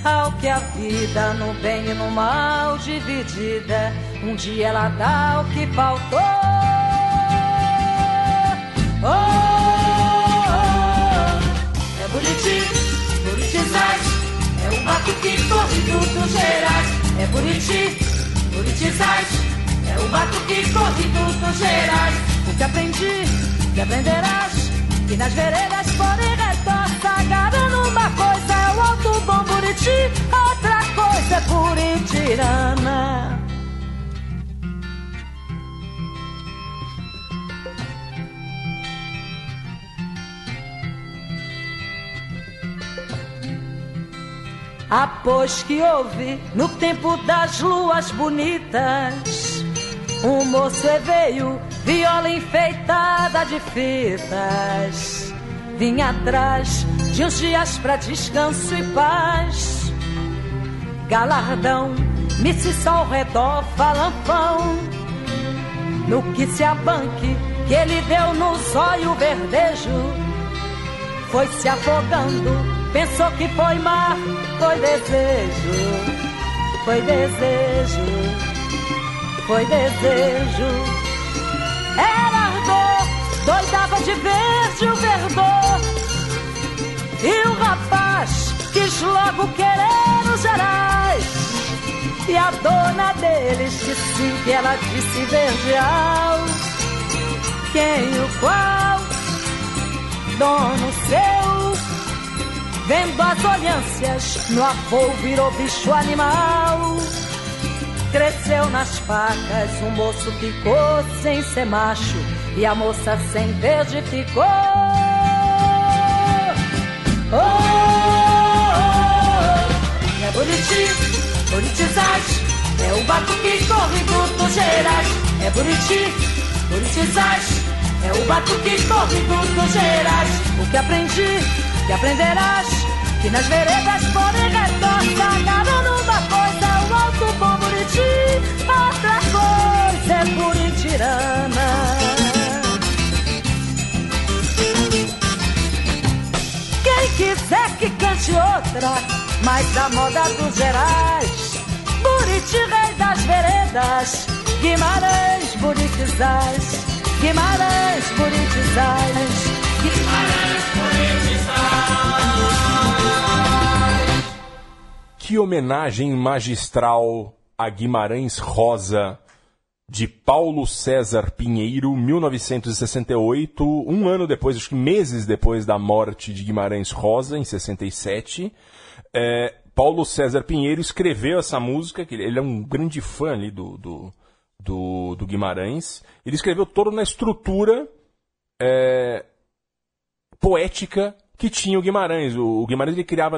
Ao que a vida, no bem e no mal dividida, um dia ela dá o que faltou. Oh, oh, oh. É bonitinho, politizais, é o mato que corre dos gerais. É bonitinho, politizais. É o mato que corre dos gerais. O que aprendi, que aprenderás. Que nas veredas porém retorta. Garando uma coisa é o alto bom Buriti, outra coisa é Buritirana. Após que houve no tempo das luas bonitas, um moço veio, viola enfeitada de fitas, vinha atrás de uns dias pra descanso e paz. Galardão, missa ao redor, falanfão, no que se abanque que ele deu no zóio verdejo, foi se afogando Pensou que foi mar, foi desejo, foi desejo, foi desejo. Era ardor, doidava de verde o verdor. E o rapaz quis logo querer os gerais. E a dona deles disse que ela disse verdeal. Quem o qual, dono seu, vendo as olhâncias no avô virou bicho animal. Cresceu nas facas, o moço ficou sem ser macho e a moça sem verde ficou. Oh, oh, oh. É Buriti, Buritizais, é o batuque corre do Gerais. É Buriti, Buritizais, é o batuque corre do Gerais. O que aprendi, que aprenderás, que nas veredas por redor, sacaram numa coisa, o alto Buriti, outra coisa é Buritirana. Quem quiser que cante outra, mais da moda dos Gerais. Buriti, rei das veredas, Guimarães, Buritizais, Guimarães, Buritizais, Que homenagem magistral a Guimarães Rosa, de Paulo César Pinheiro, 1968, um ano depois, acho que meses depois da morte de Guimarães Rosa, em 67. É, Paulo César Pinheiro escreveu essa música, que ele é um grande fã ali do, do, do, do Guimarães. Ele escreveu todo na estrutura é, poética que tinha o Guimarães. O, Guimarães ele criava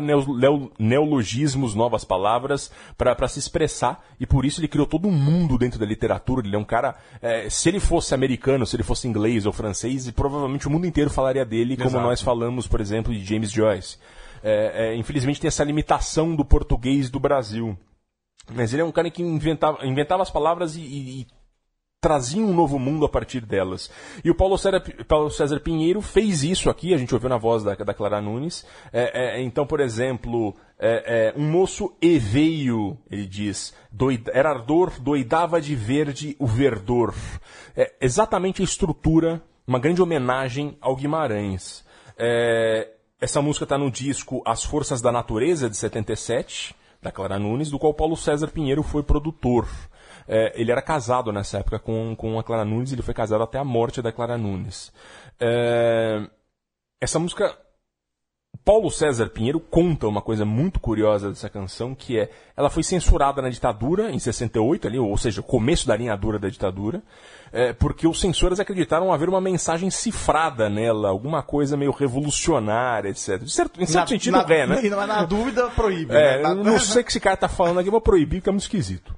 neologismos, novas palavras, para se expressar, e por isso ele criou todo um mundo dentro da literatura. Ele é um cara. É, se ele fosse americano, se ele fosse inglês ou francês, provavelmente o mundo inteiro falaria dele, como Exato. nós falamos, por exemplo, de James Joyce. É, é, infelizmente tem essa limitação do português do Brasil. Mas ele é um cara que inventava, inventava as palavras e, e, e trazia um novo mundo a partir delas. E o Paulo César, Paulo César Pinheiro fez isso aqui, a gente ouviu na voz da, da Clara Nunes. É, é, então, por exemplo, é, é, um moço e veio, ele diz, doida, era ardor, doidava de verde o verdor. É exatamente a estrutura, uma grande homenagem ao Guimarães. É, essa música está no disco As Forças da Natureza, de 77, da Clara Nunes, do qual Paulo César Pinheiro foi produtor. É, ele era casado nessa época com, com a Clara Nunes, ele foi casado até a morte da Clara Nunes. É, essa música Paulo César Pinheiro conta uma coisa muito curiosa dessa canção, que é, ela foi censurada na ditadura, em 68, ali, ou seja, o começo da linha dura da ditadura, é, porque os censores acreditaram haver uma mensagem cifrada nela, alguma coisa meio revolucionária, etc. De certo, em certo Na- sentido, na- é, né? <laughs> Mas na dúvida, proíbe. É, né? Na- não sei o que esse cara tá falando aqui, eu vou proibir, porque é muito esquisito.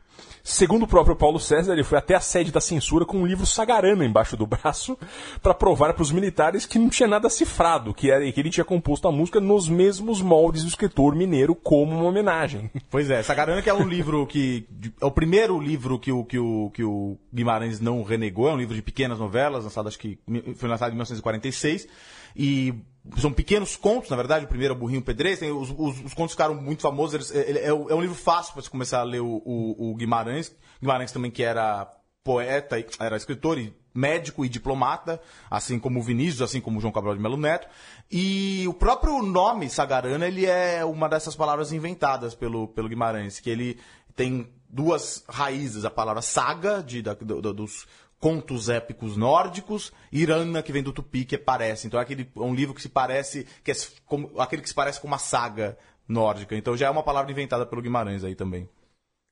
Segundo o próprio Paulo César, ele foi até a sede da censura com um livro sagarana embaixo do braço <laughs> para provar para os militares que não tinha nada cifrado, que, era, que ele tinha composto a música nos mesmos moldes do escritor mineiro como uma homenagem. <laughs> Pois é, Sagarana que é um livro que. É o primeiro livro que o, que, o, que o Guimarães não renegou, é um livro de pequenas novelas, lançado acho que. Foi lançado em 1946. E são pequenos contos, na verdade. O primeiro é o Burrinho Pedreiro. Tem, os, os, os contos ficaram muito famosos. eles- ele- é, é um livro fácil para você começar a ler o, o, o Guimarães. Guimarães também que era poeta, era escritor e médico e diplomata, assim como o Vinícius, assim como o João Cabral de Melo Neto. E o próprio nome Sagarana, ele é uma dessas palavras inventadas pelo, pelo Guimarães, que ele tem duas raízes, a palavra saga, de, da- do- dos contos épicos nórdicos, e Irana, que vem do tupi, que é parece. Então é, aquele, é um livro que se parece, que é como, aquele que se parece com uma saga nórdica. Então já é uma palavra inventada pelo Guimarães aí também.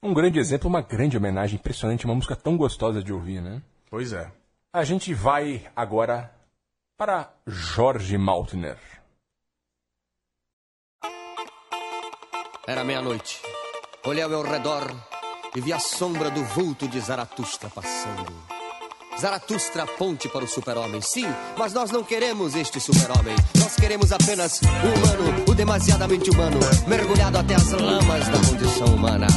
Um grande exemplo, uma grande homenagem impressionante, uma música tão gostosa de ouvir, né? Pois é. A gente vai agora para Jorge Maltner. Era meia-noite. Olhei ao meu redor e vi a sombra do vulto de Zaratustra passando. Zaratustra, ponte para o super-homem. Sim, mas nós não queremos este super-homem. Nós queremos apenas o humano, o demasiadamente humano, mergulhado até as lamas da condição humana.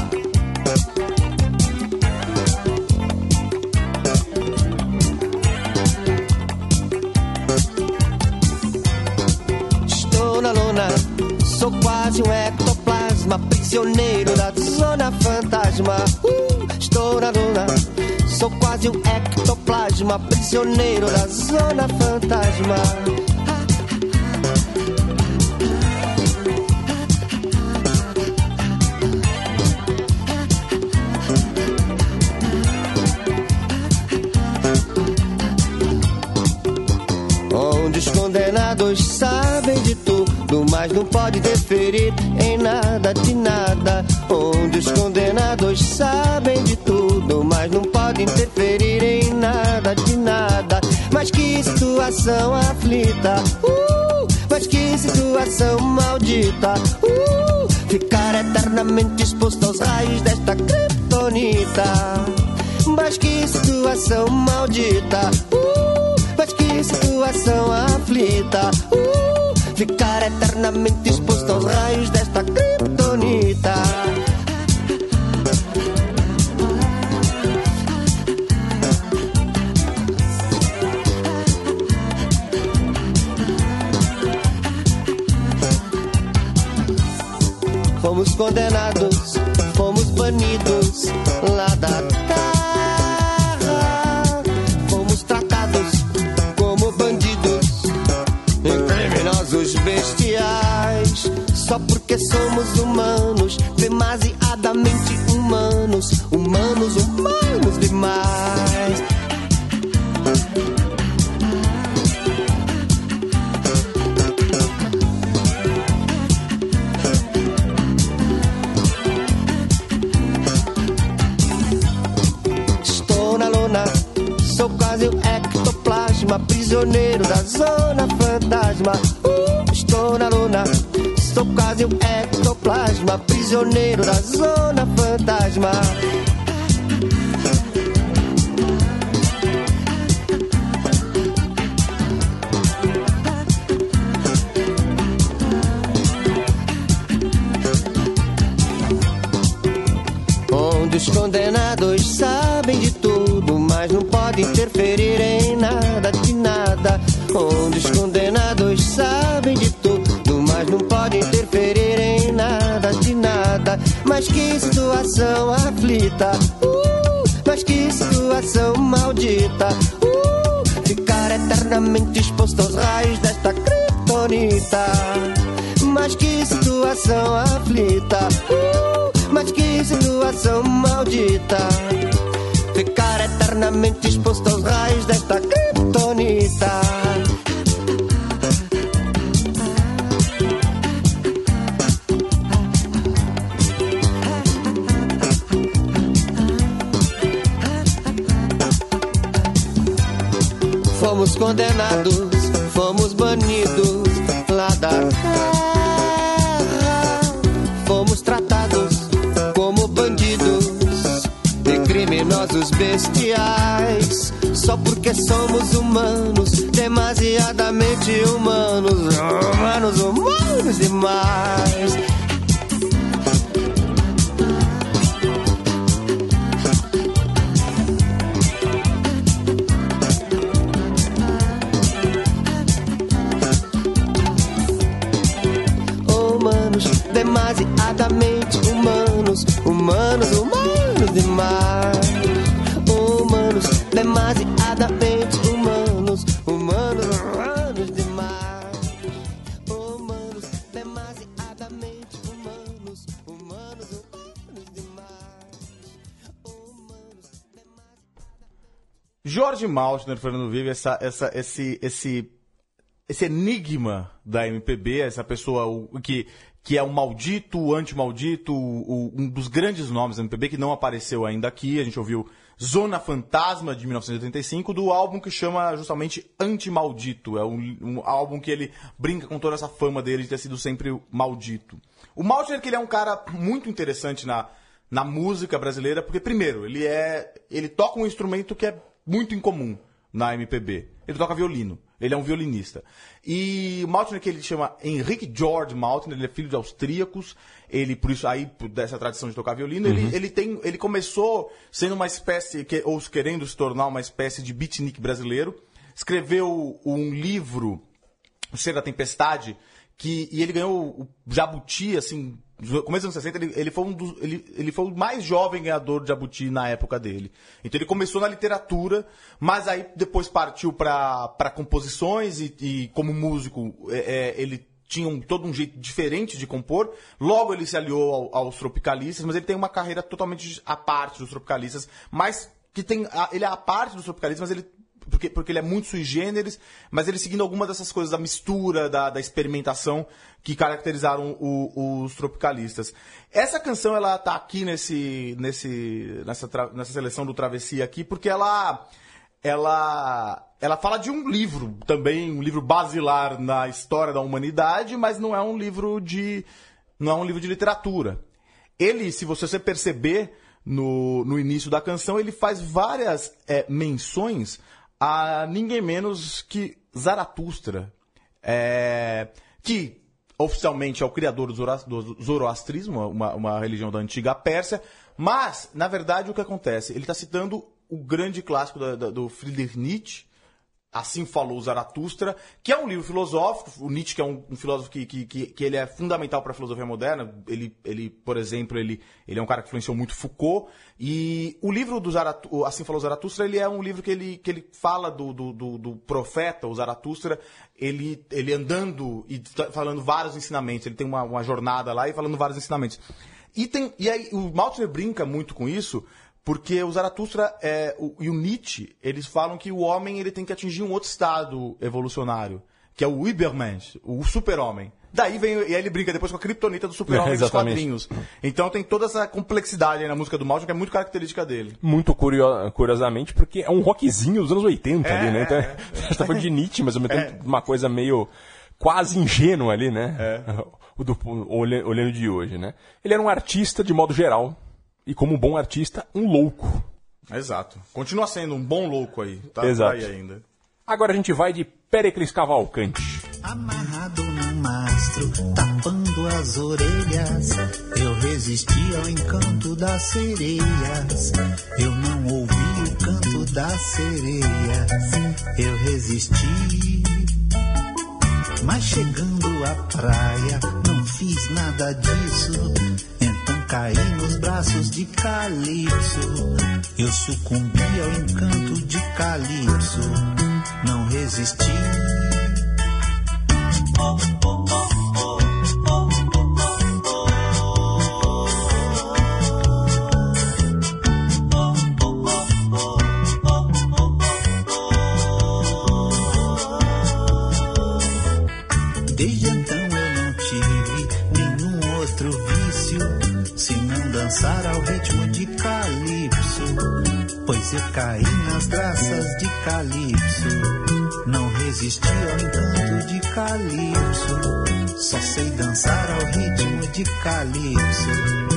Estou na lona, sou quase um ectoplasma, prisioneiro da zona fantasma. Uh, estou na lona, sou quase um ectoplasma, prisioneiro da zona fantasma. onde os condenados sabem de tudo, mas não pode interferir em nada de nada. Onde os condenados sabem de tudo, mas não pode interferir em nada de nada. Mas que situação aflita, uh, mas que situação maldita, uh, ficar eternamente exposto aos raios desta criptonita. Mas que situação maldita, uh, mas que situação aflita, uh, ficar eternamente exposto aos raios desta criptonita. Fomos condenados, Só porque somos humanos, demasiadamente humanos, humanos, humanos demais. Estou na lona, sou quase o ectoplasma, prisioneiro da zona fantasma. Uh, estou na lona, sou quase o ectoplasma, prisioneiro da zona fantasma. Onde os condenados sabem de tudo, mas não podem interferir em nada de nada. Onde os condenados não podem interferir em nada de nada. Mas que situação aflita, uh, mas que situação maldita. Uh, ficar eternamente exposto aos raios desta criptonita. Mas que situação aflita, uh, mas que situação maldita. Ficar eternamente exposto aos raios desta criptonita. Fomos condenados, fomos banidos lá da terra. Fomos tratados como bandidos e criminosos bestiais. Só porque somos humanos, demasiadamente humanos, humanos, humanos demais. Demasiadamente humanos, humanos, humanos demais. Humanos, demasiadamente humanos, humanos, humanos demais. Jorge Maltner, Fernando Vive, essa, essa, esse, esse, esse enigma da MPB, essa pessoa o- que, que é um maldito, o anti-maldito, o- um dos grandes nomes da MPB que não apareceu ainda aqui. A gente ouviu Zona Fantasma de 1985, do álbum que chama justamente Anti-Maldito. É um, um álbum que ele brinca com toda essa fama dele de ter sido sempre maldito. O Maltner, que ele é um cara muito interessante na, na música brasileira, porque primeiro, ele é ele toca um instrumento que é muito incomum na MPB. Ele toca violino. Ele é um violinista. E o Maltner, que ele chama Henrique George Maltner, ele é filho de austríacos. Ele, por isso, aí, por dessa tradição de tocar violino, Uhum. ele, ele tem. Ele começou sendo uma espécie, que, ou querendo se tornar uma espécie de beatnik brasileiro. Escreveu um livro, O Ser da Tempestade, que, e ele ganhou o Jabuti, assim, no começo dos anos 60, ele, ele, foi um dos, ele, ele foi o mais jovem ganhador de Jabuti na época dele. Então ele começou na literatura, mas aí depois partiu para composições e, e como músico é, é, ele tinha um, todo um jeito diferente de compor. Logo ele se aliou ao- aos tropicalistas, mas ele tem uma carreira totalmente à parte dos tropicalistas, mas que tem ele é a parte dos tropicalistas, mas ele porque, porque ele é muito sui generis, mas ele seguindo algumas dessas coisas da mistura, da, da experimentação que caracterizaram o- os tropicalistas. Essa canção ela tá aqui nesse, nesse, nessa, nessa seleção do Travessia aqui, porque ela ela ela fala de um livro também, um livro basilar na história da humanidade, mas não é um livro de não é um livro de literatura. Ele, se você perceber no, no início da canção, ele faz várias é, menções a ninguém menos que Zaratustra, é, que oficialmente é o criador do, zoroastrismo, uma, uma religião da antiga Pérsia, mas, na verdade, o que acontece? Ele está citando o grande clássico da- da- do Friedrich Nietzsche, Assim Falou Zaratustra, que é um livro filosófico. O Nietzsche, é um, um filósofo que, que, que, que ele é fundamental para a filosofia moderna. Ele, ele, por exemplo, ele, ele é um cara que influenciou muito Foucault. E o livro do Zaratu, Assim Falou Zaratustra, ele é um livro que ele, que ele fala do, do, do, do profeta, o Zaratustra, ele, ele andando e falando vários ensinamentos. Ele tem uma, uma jornada lá e falando vários ensinamentos. E, tem, e aí o Maltner brinca muito com isso, porque o Zaratustra é, o- e o Nietzsche, eles falam que o homem ele tem que atingir um outro estado evolucionário, que é o Übermensch, o super-homem. Daí vem, e aí ele brinca depois com a criptonita do super-homem É, <laughs> dos quadrinhos. Então tem toda essa complexidade aí na música do Maltner, que é muito característica dele. Muito curio- curiosamente, porque é um rockzinho dos anos 80 É, ali, né? Então, <laughs> é, a gente tá falando de Nietzsche, mas ao mesmo É. tempo uma coisa meio quase ingênua ali, né? <laughs> O do, olhando de hoje, né? Ele era um artista de modo geral. E como um bom artista, um louco. Exato. Continua sendo um bom louco aí. Tá Exato. por aí ainda. Agora a gente vai de Pericles Cavalcante. Amarrado num mastro, tapando as orelhas, eu resisti ao encanto das sereias. Eu não ouvi o canto das sereias, eu resisti. Mas chegando à praia, não fiz nada disso. Caí nos braços de Calypso. Eu sucumbi ao encanto de Calypso, não resisti. Dançar ao ritmo de calypso. Pois eu caí nas graças de calypso, não resisti ao encanto de calypso. Só sei dançar ao ritmo de calypso.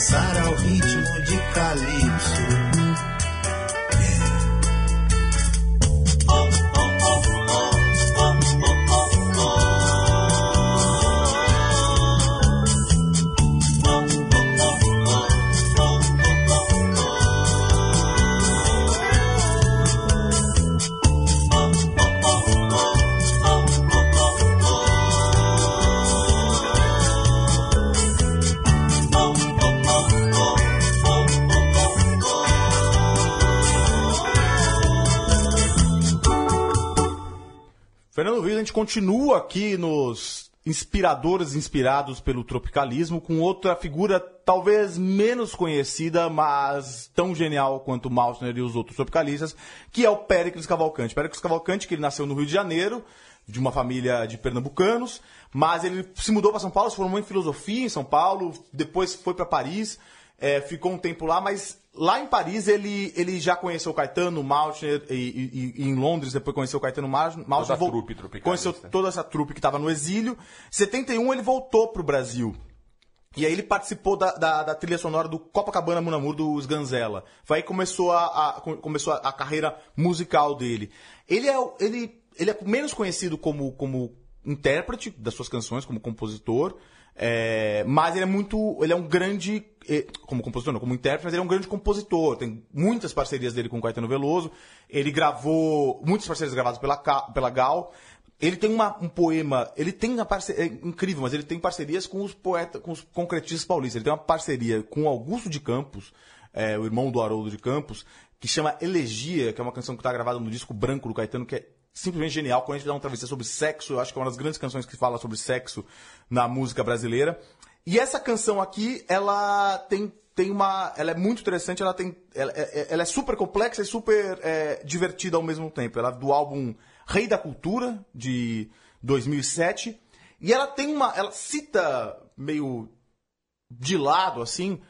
Dançar ao ritmo de Calypso. Continua aqui nos inspiradores inspirados pelo tropicalismo com outra figura talvez menos conhecida, mas tão genial quanto Maltner e os outros tropicalistas, que é o Péricles Cavalcante. Péricles Cavalcante, que ele nasceu no Rio de Janeiro, de uma família de pernambucanos, mas ele se mudou para São Paulo, se formou em filosofia em São Paulo, depois foi para Paris, é, ficou um tempo lá, mas lá em Paris ele, ele já conheceu o Caetano, o Maltner, e, e- e em Londres depois conheceu o Caetano Maltner. Toda vol- trupe. Conheceu toda essa trupe que estava no exílio. Em 71 ele voltou para o Brasil. E aí ele participou da, da, da trilha sonora do Copacabana Munamur dos Ganzella. Foi aí que começou a, a- começou a, a carreira musical dele. Ele é, ele, ele é menos conhecido como, como intérprete das suas canções, como compositor. É, mas ele é muito. Ele é um grande. eh, Como compositor, não, como intérprete, mas ele é um grande compositor. Tem muitas parcerias dele com o Caetano Veloso. Ele gravou. Muitas parcerias gravadas pela, pela Gal. Ele tem uma- um poema, ele tem uma parceria, é incrível, mas ele tem parcerias com os poetas, com os concretistas paulistas. Ele tem uma parceria com Augusto de Campos, é, o irmão do Haroldo de Campos, que chama Elegia, que é uma canção que está gravada no disco branco do Caetano, que é simplesmente genial. Quando a gente dá um travessia sobre sexo, eu acho que é uma das grandes canções que fala sobre sexo na música brasileira. E essa canção aqui, ela tem, tem uma. Ela é muito interessante, ela tem. Ela, é- ela é super complexa e super é, divertida ao mesmo tempo. Ela é do álbum Rei da Cultura, de 2007. E ela tem uma. Ela cita meio de lado, assim,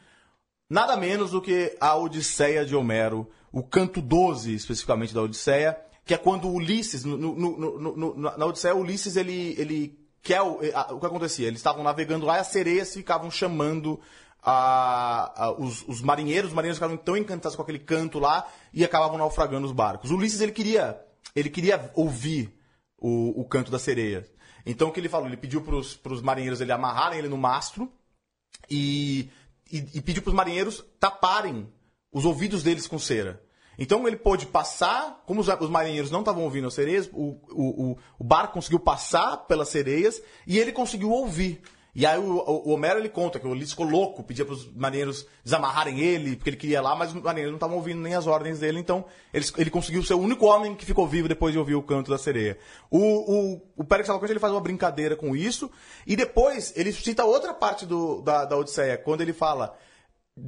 nada menos do que a Odisseia de Homero, o canto 12, especificamente da Odisseia, que é quando Ulisses, no- no- no- na Odisseia, Ulisses, ele, ele quer. O, a- o que acontecia? Eles estavam navegando lá e as sereias ficavam chamando a- a- os, os marinheiros, os marinheiros ficavam tão encantados com aquele canto lá e acabavam naufragando os barcos. Ulisses, ele queria, ele queria ouvir o, o canto da sereia. Então o que ele falou? Ele pediu para os marinheiros ele amarrarem ele no mastro e, e, e pediu para os marinheiros taparem os ouvidos deles com cera. Então ele pôde passar, como os, os marinheiros não estavam ouvindo as sereias, o, o, o, barco conseguiu passar pelas sereias e ele conseguiu ouvir. E aí o, o, Homero ele conta que o Ulisses ficou louco, pedia para os marinheiros desamarrarem ele, porque ele queria lá, mas os marinheiros não estavam ouvindo nem as ordens dele, então ele, ele conseguiu ser o único homem que ficou vivo depois de ouvir o canto da sereia. O, o, o ele faz uma brincadeira com isso, e depois ele cita outra parte do, da, da Odisseia, quando ele fala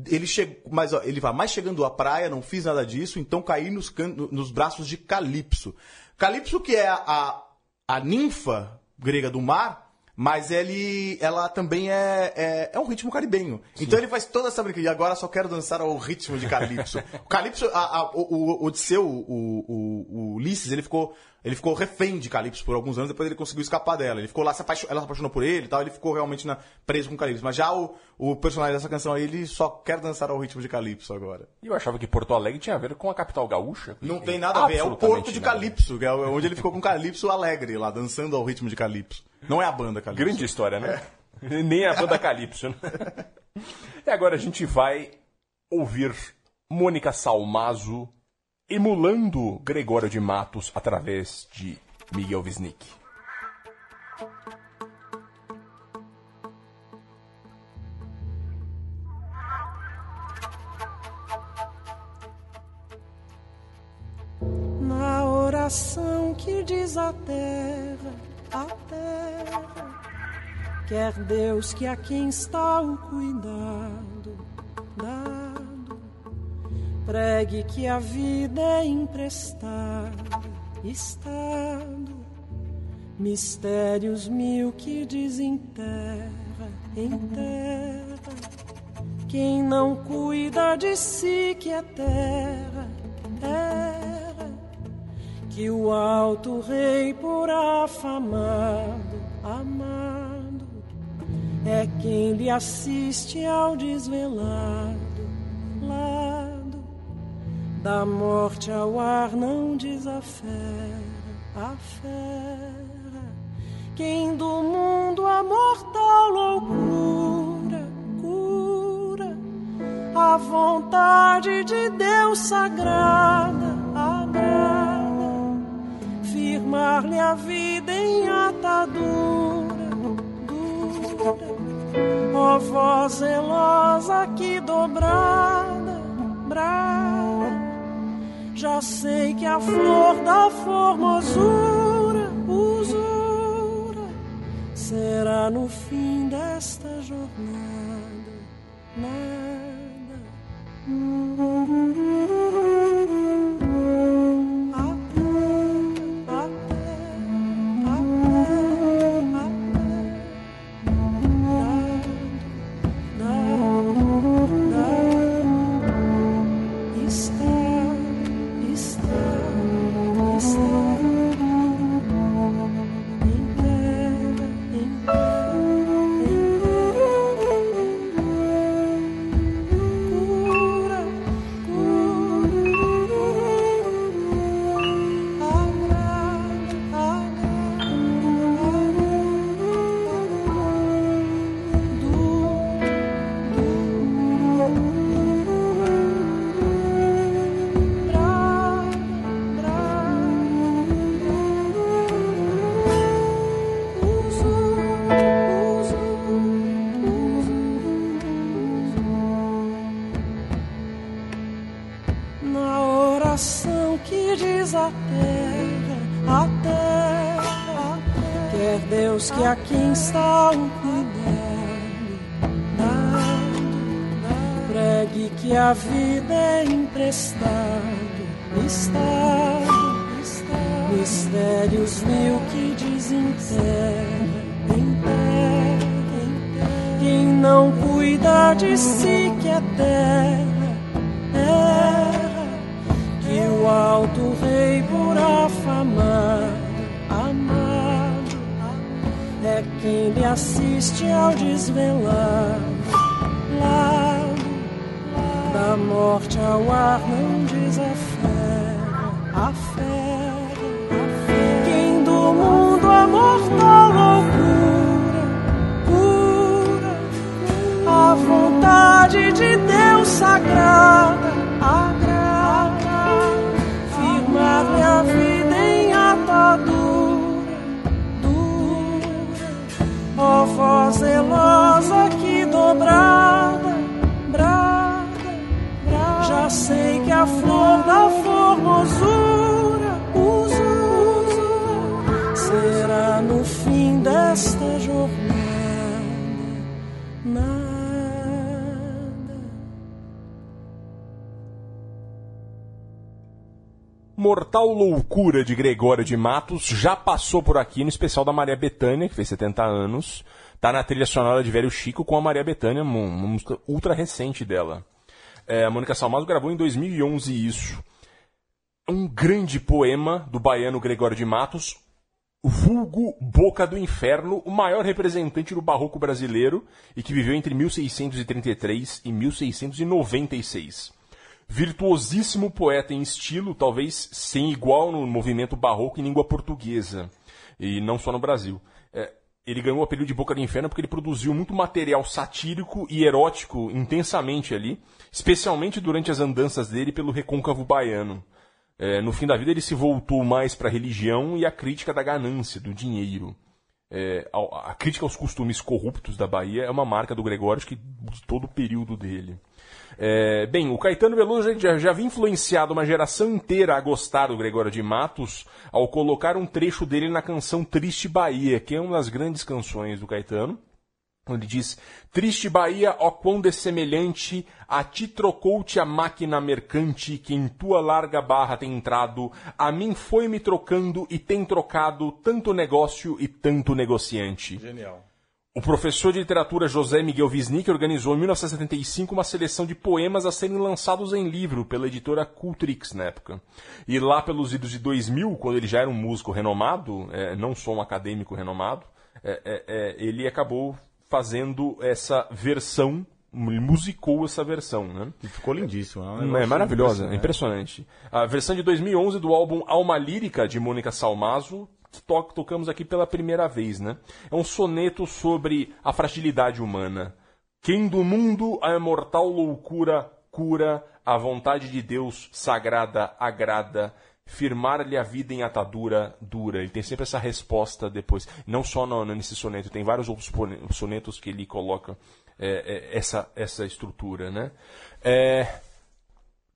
ele chega, mas ó, ele vai, mas chegando à praia, não fiz nada disso, então caí nos, can- no- nos braços de Calipso. Calipso que é a, a, ninfa grega do mar, mas ele, ela também é, é, é um ritmo caribenho. Então ele faz toda essa brincadeira. E agora só quero dançar ao ritmo de Calipso. o <laughs> Calipso, a, a, o, o Odisseu, o, o, o Ulisses, ele ficou, ele ficou refém de Calipso por alguns anos, depois ele conseguiu escapar dela. Ele ficou lá, se apaixon... ela se apaixonou por ele e tal, ele ficou realmente na... preso com Calipso. Mas já o, o personagem dessa canção aí, ele só quer dançar ao ritmo de Calipso agora. E eu achava que Porto Alegre tinha a ver com a capital gaúcha. Não tem nada a ver, é o Porto de nada. Calipso, que é onde ele ficou com Calipso alegre lá, dançando ao ritmo de Calipso. Não é a banda Calipso. Grande história, né? <laughs> Nem a banda Calypso. né? <laughs> e agora a gente vai ouvir Mônica Salmazo emulando Gregório de Matos através de Miguel Wisnik. Na oração que diz a terra, a terra, quer Deus que a quem está o cuidado dado, pregue que a vida é emprestada, estado, mistérios mil que desenterra, enterra. Quem não cuida de si que é terra, terra, que o alto rei por afamado, amado, é quem lhe assiste ao desvelado lado, da morte ao ar não desafera a quem do mundo a mortal loucura cura, a vontade de Deus sagrada agrada, firmar-lhe a vida em atadura dura. Ó voz zelosa que dobrada, brada, já sei que a flor da formosura, usura, será no fim desta jornada nada. Voz que dobrada, brada, brada, já sei que a flor da formosura, usura, será no fim desta jornada. Nada. Mortal Loucura de Gregório de Matos já passou por aqui no especial da Maria Bethânia, que fez 70 anos. Tá na trilha sonora de Velho Chico com a Maria Bethânia, uma música ultra recente dela. É, a Mônica Salmazo gravou em 2011 isso. Um grande poema do baiano Gregório de Matos, vulgo Boca do Inferno, o maior representante do barroco brasileiro e que viveu entre 1633 e 1696 virtuosíssimo poeta em estilo, talvez sem igual no movimento barroco em língua portuguesa, e não só no Brasil. É, ele ganhou o apelido de Boca do Inferno porque ele produziu muito material satírico e erótico intensamente ali, especialmente durante as andanças dele pelo recôncavo baiano. É, no fim da vida ele se voltou mais para a religião e a crítica da ganância, do dinheiro. É, a, a crítica aos costumes corruptos da Bahia é uma marca do Gregório que de todo o período dele. É, bem, o Caetano Veloso já, já havia influenciado uma geração inteira a gostar do Gregório de Matos ao colocar um trecho dele na canção Triste Bahia, que é uma das grandes canções do Caetano. Onde diz: Triste Bahia, ó quão dessemelhante, a ti trocou-te a máquina mercante, que em tua larga barra tem entrado, a mim foi me trocando e tem trocado tanto negócio e tanto negociante. Genial. O professor de literatura José Miguel Wisnik organizou em 1975 uma seleção de poemas a serem lançados em livro pela editora Cultrix na época. E lá pelos idos de 2000, quando ele já era um músico renomado, é, não só um acadêmico renomado, é, é, é, ele acabou fazendo essa versão, musicou essa versão, né? E ficou lindíssimo. É, um É maravilhosa, é impressionante. impressionante. A versão de 2011 do álbum Alma Lírica de Mônica Salmazo, to tocamos aqui pela primeira vez, né? É um soneto sobre a fragilidade humana. Quem do mundo a imortal loucura cura, a vontade de Deus sagrada agrada, firmar-lhe a vida em atadura dura. Ele tem sempre essa resposta depois. Não só no, nesse soneto, tem vários outros sonetos que ele coloca é, é, essa, essa estrutura, né? É,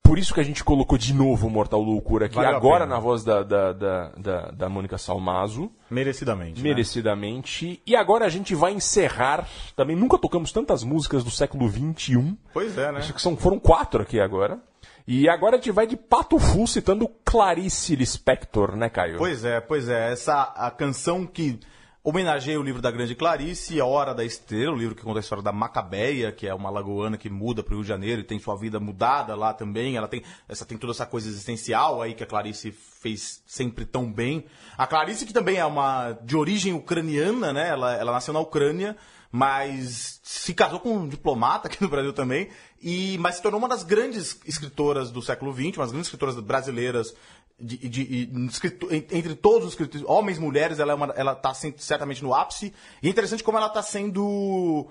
por isso que a gente colocou de novo o Mortal Loucura aqui, Vale agora na voz da, da, da, da, da Mônica Salmazo. Merecidamente. né? Merecidamente. E agora a gente vai encerrar. Também nunca tocamos tantas músicas do século XXI. Pois é, né? Acho que são, foram quatro aqui agora. E agora a gente vai de pato full citando Clarice Lispector, né, Caio? Pois é, pois é. Essa a canção que homenageia o livro da Grande Clarice, A Hora da Estrela, o livro que conta a história da Macabeia, que é uma lagoana que muda para o Rio de Janeiro e tem sua vida mudada lá também. Ela tem, essa, tem toda essa coisa existencial aí que a Clarice fez sempre tão bem. A Clarice, que também é uma de origem ucraniana, né? Ela, ela nasceu na Ucrânia, mas se casou com um diplomata aqui no Brasil também, e, mas se tornou uma das grandes escritoras do século XX, uma das grandes escritoras brasileiras de, de- de- entre todos os escritores, homens mulheres, ela, é uma, ela tá sen- certamente no ápice. E é interessante como ela está sendo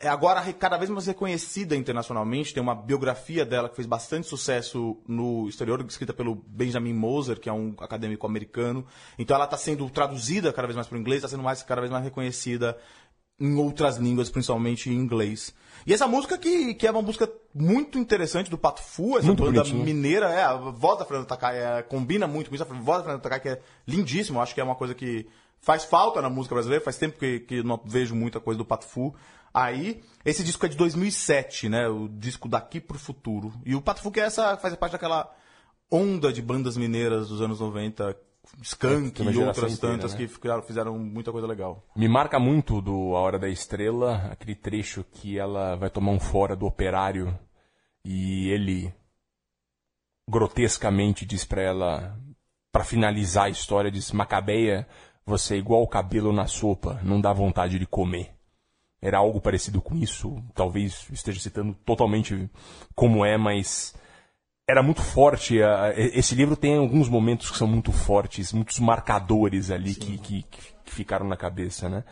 é, agora cada vez mais reconhecida internacionalmente. Tem uma biografia dela que fez bastante sucesso no exterior, escrita pelo Benjamin Moser, que é um acadêmico americano. Então ela está sendo traduzida cada vez mais para o inglês, está sendo mais, cada vez mais reconhecida em outras línguas, principalmente em inglês. E essa música que, que é uma música muito interessante do Pato Fu, essa Muito banda bonitinha. mineira, é, a voz da Fernanda Takai é, combina muito com isso, a voz da Fernanda Takai que é lindíssima, eu acho que é uma coisa que faz falta na música brasileira, faz tempo que, que não vejo muita coisa do Pato Fu. Aí, esse disco é de 2007, né, o disco Daqui pro Futuro. E o Pato Fu que é essa, faz parte daquela onda de bandas mineiras dos anos 90, Skank e outras inteira, tantas né? que ficaram, fizeram muita coisa legal. Me marca muito do A Hora da Estrela, aquele trecho que ela vai tomar um fora do operário e ele grotescamente diz pra ela, pra finalizar a história, diz: Macabeia, você é igual o cabelo na sopa, não dá vontade de comer. Era algo parecido com isso, talvez esteja citando totalmente como é, mas era muito forte. a- Esse livro tem alguns momentos que são muito fortes, muitos marcadores ali que, que, que ficaram na cabeça, né?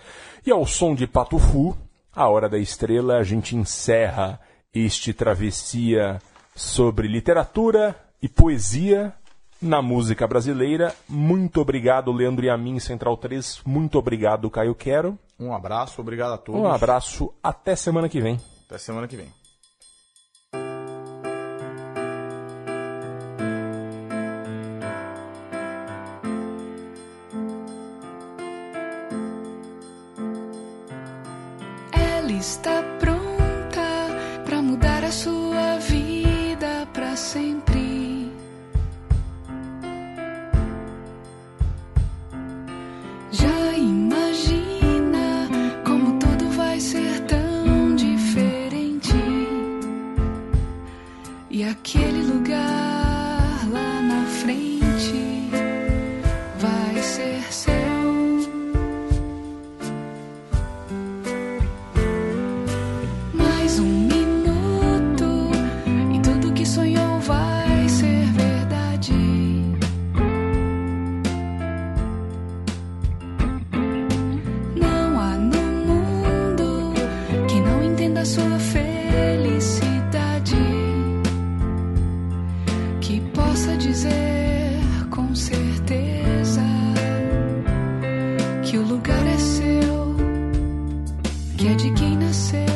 E ao som de Patufu, a hora da estrela, a gente encerra este travessia sobre literatura e poesia na música brasileira. Muito obrigado, Leandro e a mim, Central 3. Muito obrigado, Caio Quero. Um abraço, obrigado a todos. Um abraço, até semana que vem. Até semana que vem. Que é de quem nasceu